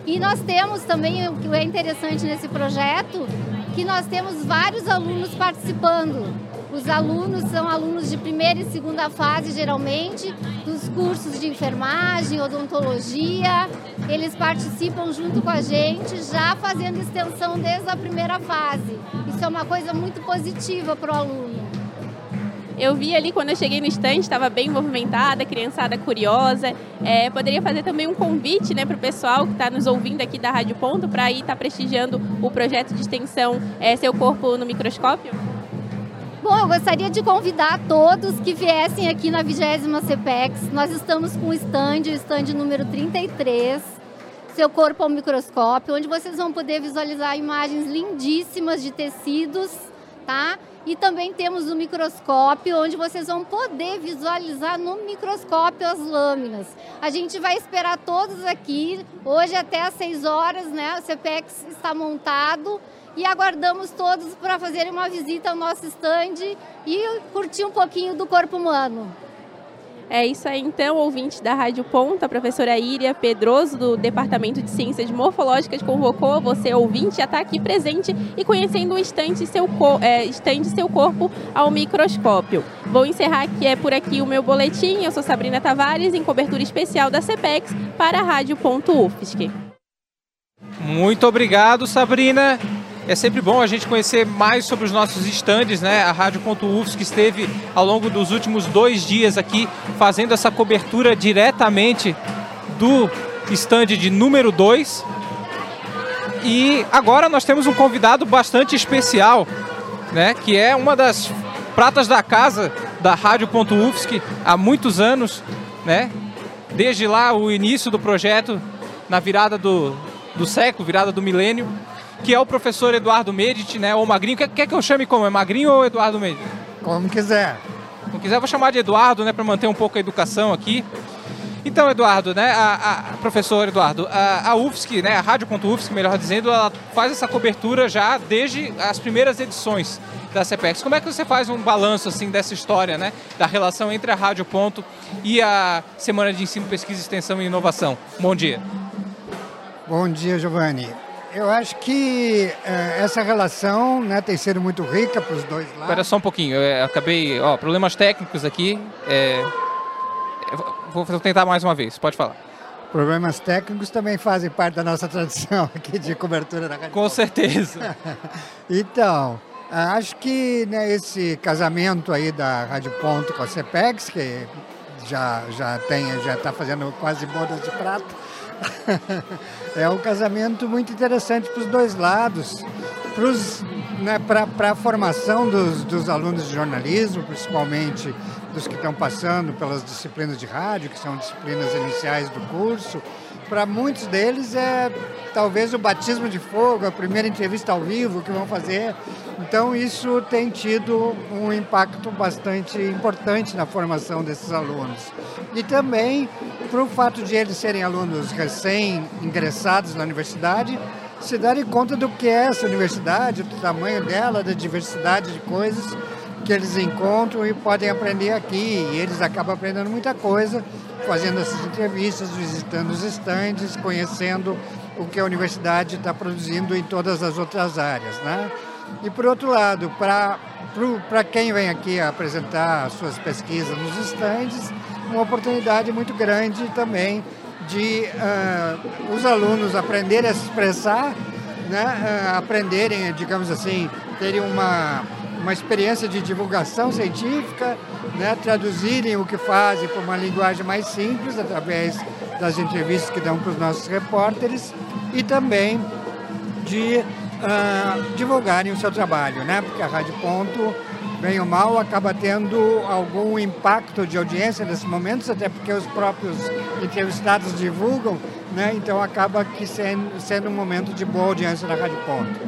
E nós temos também, o que é interessante nesse projeto, que nós temos vários alunos participando. Os alunos são alunos de primeira e segunda fase, geralmente, dos cursos de enfermagem, odontologia. Eles participam junto com a gente, já fazendo extensão desde a primeira fase. Isso é uma coisa muito positiva para o aluno. Eu vi ali quando eu cheguei no stand, estava bem movimentada, criançada curiosa. É, poderia fazer também um convite né, para o pessoal que está nos ouvindo aqui da Rádio Ponto para ir estar tá prestigiando o projeto de extensão é, Seu Corpo no Microscópio? Bom, eu gostaria de convidar todos que viessem aqui na 20 CPEX. Nós estamos com o stand, o stand número 33, Seu Corpo ao Microscópio, onde vocês vão poder visualizar imagens lindíssimas de tecidos, tá? E também temos o microscópio, onde vocês vão poder visualizar no microscópio as lâminas. A gente vai esperar todos aqui, hoje até às 6 horas, né? O CPEX está montado e aguardamos todos para fazerem uma visita ao nosso stand e curtir um pouquinho do corpo humano. É isso aí, então, ouvinte da Rádio Ponta, a professora Íria Pedroso, do Departamento de Ciências Morfológicas, convocou você, ouvinte, a estar aqui presente e conhecendo o estande seu, é, seu corpo ao microscópio. Vou encerrar aqui, é por aqui o meu boletim. Eu sou Sabrina Tavares, em cobertura especial da CPEX para a Rádio UFSC. Muito obrigado, Sabrina. É sempre bom a gente conhecer mais sobre os nossos estandes, né? A Rádio.UFS que esteve ao longo dos últimos dois dias aqui fazendo essa cobertura diretamente do stand de número 2. E agora nós temos um convidado bastante especial, né? Que é uma das pratas da casa da Rádio.UFSC há muitos anos, né? Desde lá o início do projeto, na virada do, do século, virada do milênio que é o professor Eduardo Medit, né? Ou Magrinho. Quer, quer que eu chame como? É Magrinho ou Eduardo Medit? Como quiser. Como quiser, eu vou chamar de Eduardo, né? Para manter um pouco a educação aqui. Então, Eduardo, né, a, a, professor Eduardo, a, a UFSC, né, a Rádio.UFSC, melhor dizendo, ela faz essa cobertura já desde as primeiras edições da CPEX. Como é que você faz um balanço assim dessa história, né, da relação entre a Rádio Ponto e a Semana de Ensino, Pesquisa, Extensão e Inovação? Bom dia. Bom dia, Giovanni. Eu acho que é, essa relação né, tem sido muito rica para os dois lados. Espera só um pouquinho, eu acabei. Ó, problemas técnicos aqui. É, vou tentar mais uma vez, pode falar. Problemas técnicos também fazem parte da nossa tradição aqui de cobertura da Rádio Com certeza. então, acho que né, esse casamento aí da Rádio Ponto com a CEPEX, que já, já tem, já está fazendo quase bodas de prata, é um casamento muito interessante para os dois lados, né, para a formação dos, dos alunos de jornalismo, principalmente dos que estão passando pelas disciplinas de rádio, que são disciplinas iniciais do curso. Para muitos deles é talvez o batismo de fogo, a primeira entrevista ao vivo que vão fazer. Então isso tem tido um impacto bastante importante na formação desses alunos. E também o fato de eles serem alunos recém-ingressados na universidade, se darem conta do que é essa universidade, do tamanho dela, da diversidade de coisas que eles encontram e podem aprender aqui. E eles acabam aprendendo muita coisa, fazendo essas entrevistas, visitando os estandes, conhecendo o que a universidade está produzindo em todas as outras áreas. Né? E, por outro lado, para quem vem aqui apresentar suas pesquisas nos estandes, uma oportunidade muito grande também de uh, os alunos aprenderem a se expressar, né? Uh, aprenderem, digamos assim, terem uma, uma experiência de divulgação científica, né? traduzirem o que fazem para uma linguagem mais simples através das entrevistas que dão para os nossos repórteres e também de uh, divulgarem o seu trabalho, né? porque a Rádio Ponto bem ou mal, acaba tendo algum impacto de audiência nesses momentos, até porque os próprios entrevistados divulgam, né? então acaba que sendo, sendo um momento de boa audiência na Rádio Ponto.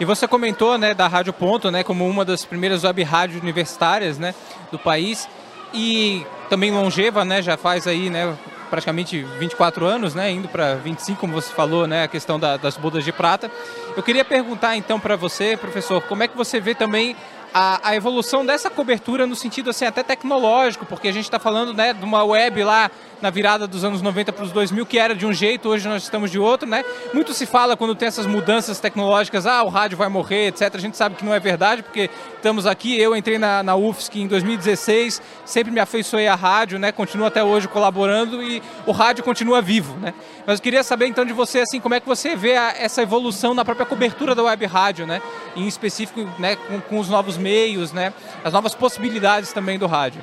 E você comentou né, da Rádio Ponto né, como uma das primeiras web rádios universitárias né, do país e também longeva, né, já faz aí né, praticamente 24 anos, né, indo para 25, como você falou, né, a questão da, das bodas de prata. Eu queria perguntar então para você, professor, como é que você vê também a, a, evolução dessa cobertura no sentido assim até tecnológico, porque a gente está falando né, de uma web lá na virada dos anos 90 para os 2000, que era de um jeito, hoje nós estamos de outro, né? Muito se fala quando tem essas mudanças tecnológicas, ah, o rádio vai morrer, etc. A gente sabe que não é verdade, porque estamos aqui, eu entrei na, na UFSC em 2016, sempre me afeiçoei à rádio, né? Continuo até hoje colaborando e o rádio continua vivo, né? Mas eu queria saber então de você, assim, como é que você vê a, essa evolução na própria cobertura da web rádio, né? Em específico, né, com, com os novos meios, né? As novas possibilidades também do rádio.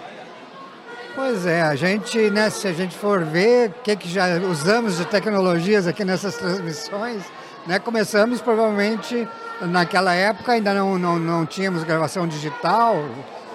Pois é, a gente, né, se a gente for ver o que, que já usamos de tecnologias aqui nessas transmissões, né, começamos provavelmente naquela época ainda não, não, não tínhamos gravação digital,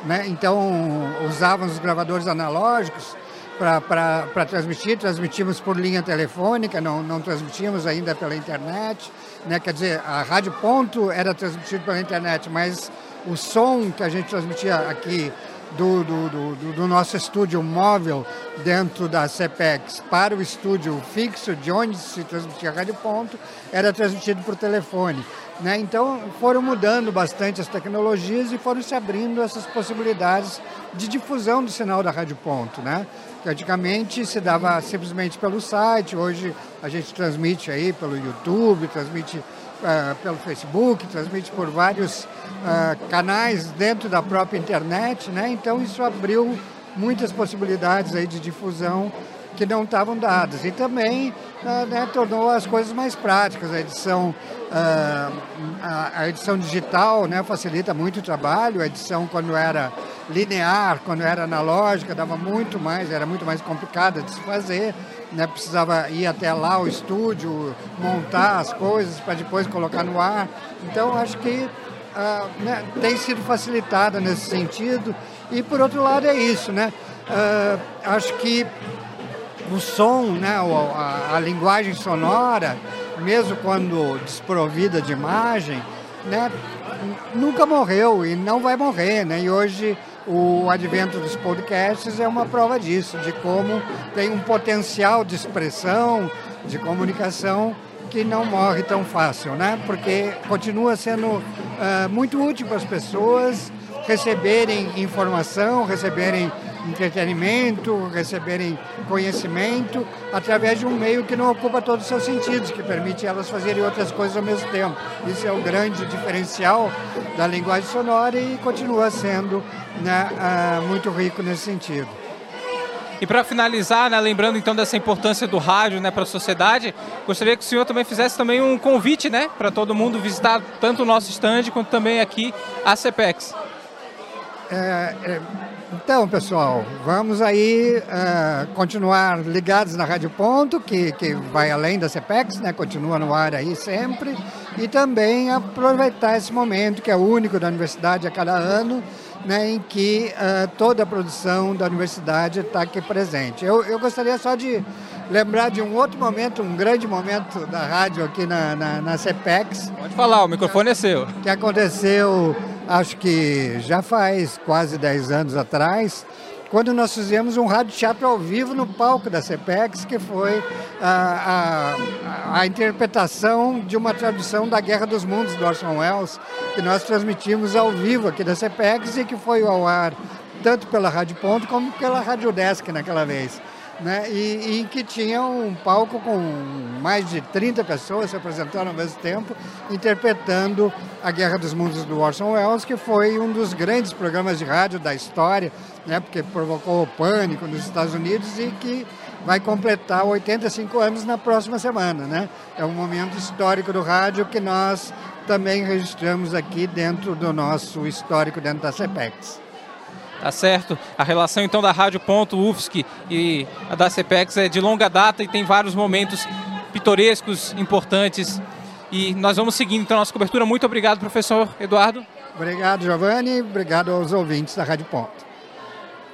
né, então usávamos os gravadores analógicos para transmitir, transmitimos por linha telefônica, não, não transmitimos ainda pela internet, né, quer dizer, a Rádio Ponto era transmitido pela internet, mas o som que a gente transmitia aqui do, do, do, do, nosso estúdio móvel dentro da CPEX para o estúdio fixo, de onde se transmitia a Rádio Ponto, era transmitido por telefone. Né? Então foram mudando bastante as tecnologias e foram se abrindo essas possibilidades de difusão do sinal da Rádio Ponto. Né? Que antigamente se dava simplesmente pelo site, hoje a gente transmite aí pelo YouTube, transmite uh, pelo Facebook, transmite por vários uh, canais dentro da própria internet, né? Então isso abriu muitas possibilidades aí de difusão que não estavam dadas. E também uh, né, tornou as coisas mais práticas. A edição, uh, a, edição digital né, facilita muito o trabalho. A edição, quando era linear, quando era analógica, dava muito mais, era muito mais complicada de se fazer. Né, precisava ir até lá o estúdio, montar as coisas para depois colocar no ar. Então, acho que uh, né, tem sido facilitada nesse sentido. E, por outro lado, é isso. Né? acho que o som, né, a, a, linguagem sonora, mesmo quando desprovida de imagem, né, nunca morreu e não vai morrer. Né? E hoje o advento dos podcasts é uma prova disso, de como tem um potencial de expressão, de comunicação que não morre tão fácil, né? Porque continua sendo uh, muito útil para as pessoas receberem informação, receberem entretenimento, receberem conhecimento através de um meio que não ocupa todos os seus sentidos, que permite elas fazerem outras coisas ao mesmo tempo. Isso é o grande diferencial da linguagem sonora e continua sendo né, uh, muito rico nesse sentido. E para finalizar, né, lembrando então dessa importância do rádio né, para a sociedade, gostaria que o senhor também fizesse também um convite né, para todo mundo visitar tanto o nosso stand quanto também aqui a CPEX. É, é, então, pessoal, vamos aí uh, continuar ligados na Rádio Ponto, que, que vai além da CPEX, né? continua no ar aí sempre, e também aproveitar esse momento que é único da universidade a cada ano, né, em que uh, toda a produção da universidade está aqui presente. Eu, eu gostaria só de lembrar de um outro momento, um grande momento da rádio aqui na, na, na CPEX. Pode falar, o microfone é seu. Que aconteceu acho que já faz quase 10 anos atrás, quando nós fizemos um rádio teatro ao vivo no palco da CPEX, que foi a, a, a, interpretação de uma tradução da Guerra dos Mundos do Orson Welles, que nós transmitimos ao vivo aqui da CPEX e que foi ao ar tanto pela Rádio Ponto como pela Rádio Desk naquela vez né? E, e, que tinha um palco com mais de 30 pessoas se apresentando ao mesmo tempo, interpretando a Guerra dos Mundos do Orson Welles, que foi um dos grandes programas de rádio da história, né? porque provocou o pânico nos Estados Unidos e que vai completar 85 anos na próxima semana. Né? É um momento histórico do rádio que nós também registramos aqui dentro do nosso histórico dentro da CEPEX. Tá certo? A relação então da Rádio Ponto UFSC e a da CPEX é de longa data e tem vários momentos pitorescos, importantes. E nós vamos seguindo então a nossa cobertura. Muito obrigado, professor Eduardo. Obrigado, Giovanni. Obrigado aos ouvintes da Rádio Ponto.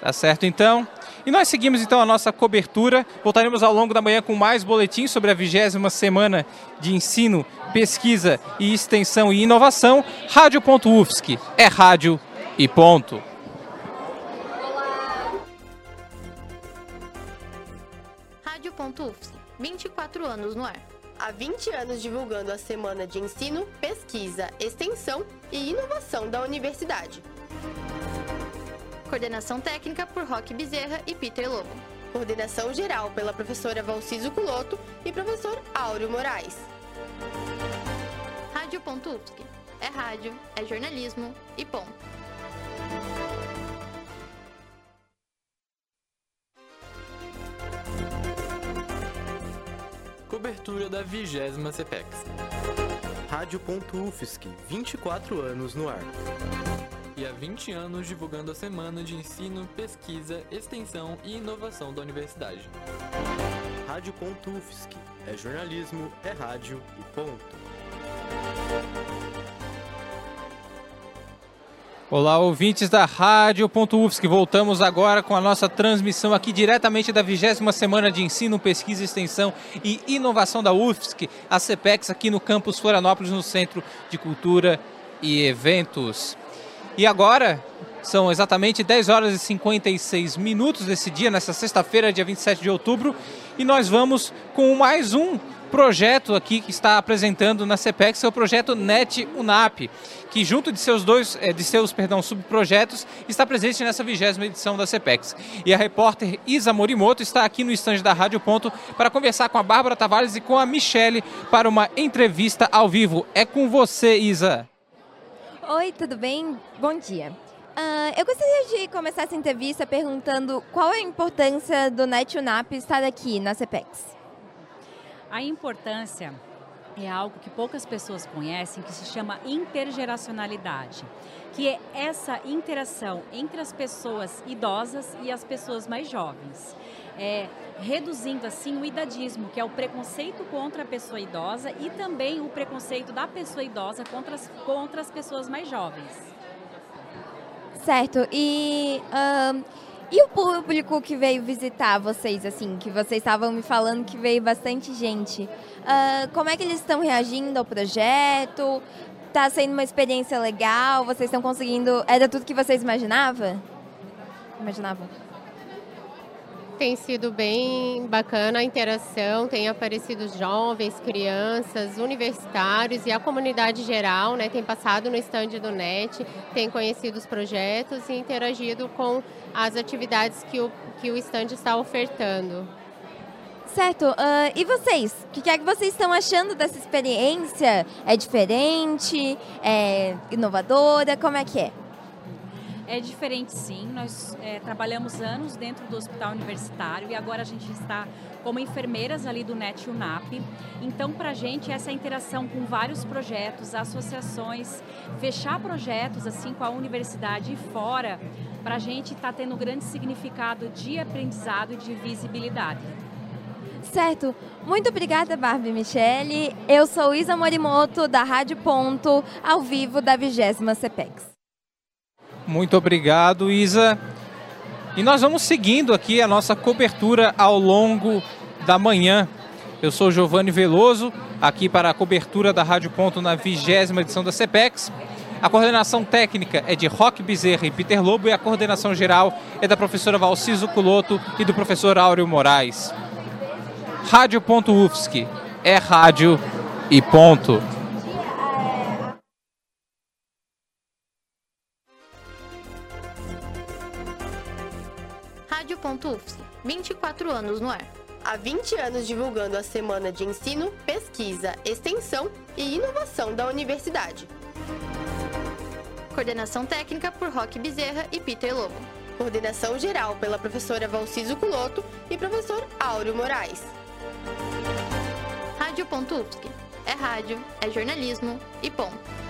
Tá certo então. E nós seguimos então a nossa cobertura. Voltaremos ao longo da manhã com mais boletins sobre a vigésima semana de ensino, pesquisa e extensão e inovação. Rádio.UFSC é rádio e ponto. UFSC, 24 anos no ar. Há 20 anos divulgando a Semana de Ensino, Pesquisa, Extensão e Inovação da Universidade. Coordenação técnica por Roque Bezerra e Peter Lobo. Coordenação geral pela professora Valciso Culoto e professor Áureo Moraes. Rádio.UFSC. É rádio, é jornalismo e ponto. Cobertura da vigésima CPEX. Rádio.UFSC, 24 anos no ar. E há 20 anos divulgando a semana de ensino, pesquisa, extensão e inovação da universidade. Rádio.UFSC, é jornalismo, é rádio e ponto. Olá, ouvintes da Rádio.UFSC. Voltamos agora com a nossa transmissão aqui diretamente da vigésima semana de ensino, pesquisa, extensão e inovação da UFSC, a CPEX, aqui no campus Florianópolis, no Centro de Cultura e Eventos. E agora são exatamente 10 horas e 56 minutos desse dia, nessa sexta-feira, dia 27 de outubro, e nós vamos com mais um projeto aqui que está apresentando na CPEX, é o projeto NET UNAP, que junto de seus dois, de seus, perdão, subprojetos, está presente nessa vigésima edição da CPEX. E a repórter Isa Morimoto está aqui no estande da Rádio Ponto para conversar com a Bárbara Tavares e com a Michele para uma entrevista ao vivo. É com você, Isa. Oi, tudo bem? Bom dia. Uh, eu gostaria de começar essa entrevista perguntando qual é a importância do NET UNAP estar aqui na CPEX. A importância é algo que poucas pessoas conhecem, que se chama intergeracionalidade, que é essa interação entre as pessoas idosas e as pessoas mais jovens. É, reduzindo assim o idadismo, que é o preconceito contra a pessoa idosa e também o preconceito da pessoa idosa contra as, contra as pessoas mais jovens. Certo. E uh, e o público que veio visitar vocês, assim, que vocês estavam me falando que veio bastante gente. Uh, como é que eles estão reagindo ao projeto? Está sendo uma experiência legal? Vocês estão conseguindo. Era tudo que vocês imaginavam? Imaginavam? Tem sido bem bacana a interação, tem aparecido jovens, crianças, universitários e a comunidade geral, né, tem passado no estande do NET, tem conhecido os projetos e interagido com as atividades que o, que o estande está ofertando. Certo. Uh, e vocês? O que é que vocês estão achando dessa experiência? É diferente? É inovadora? Como é que é? É diferente sim, nós é, trabalhamos anos dentro do hospital universitário e agora a gente está como enfermeiras ali do NET UNAP. Então, para a gente, essa interação com vários projetos, associações, fechar projetos assim com a universidade e fora, para a gente está tendo grande significado de aprendizado e de visibilidade. Certo. Muito obrigada, Barbie Michele. Eu sou Isa Morimoto, da Rádio Ponto, ao vivo da 20 CPEX. Muito obrigado, Isa. E nós vamos seguindo aqui a nossa cobertura ao longo da manhã. Eu sou Giovanni Veloso, aqui para a cobertura da Rádio Ponto na vigésima edição da CPEX. A coordenação técnica é de Roque Bezerra e Peter Lobo e a coordenação geral é da professora Valciso Culoto e do professor Áureo Moraes. Rádio.UFSC é rádio e ponto. Rádio.UFSC, 24 anos no ar. Há 20 anos divulgando a semana de ensino, pesquisa, extensão e inovação da universidade. Coordenação técnica por Roque Bezerra e Peter Lobo. Coordenação geral pela professora Valciso Culoto e professor Áureo Moraes. Rádio.UFSC. É rádio, é jornalismo e ponto.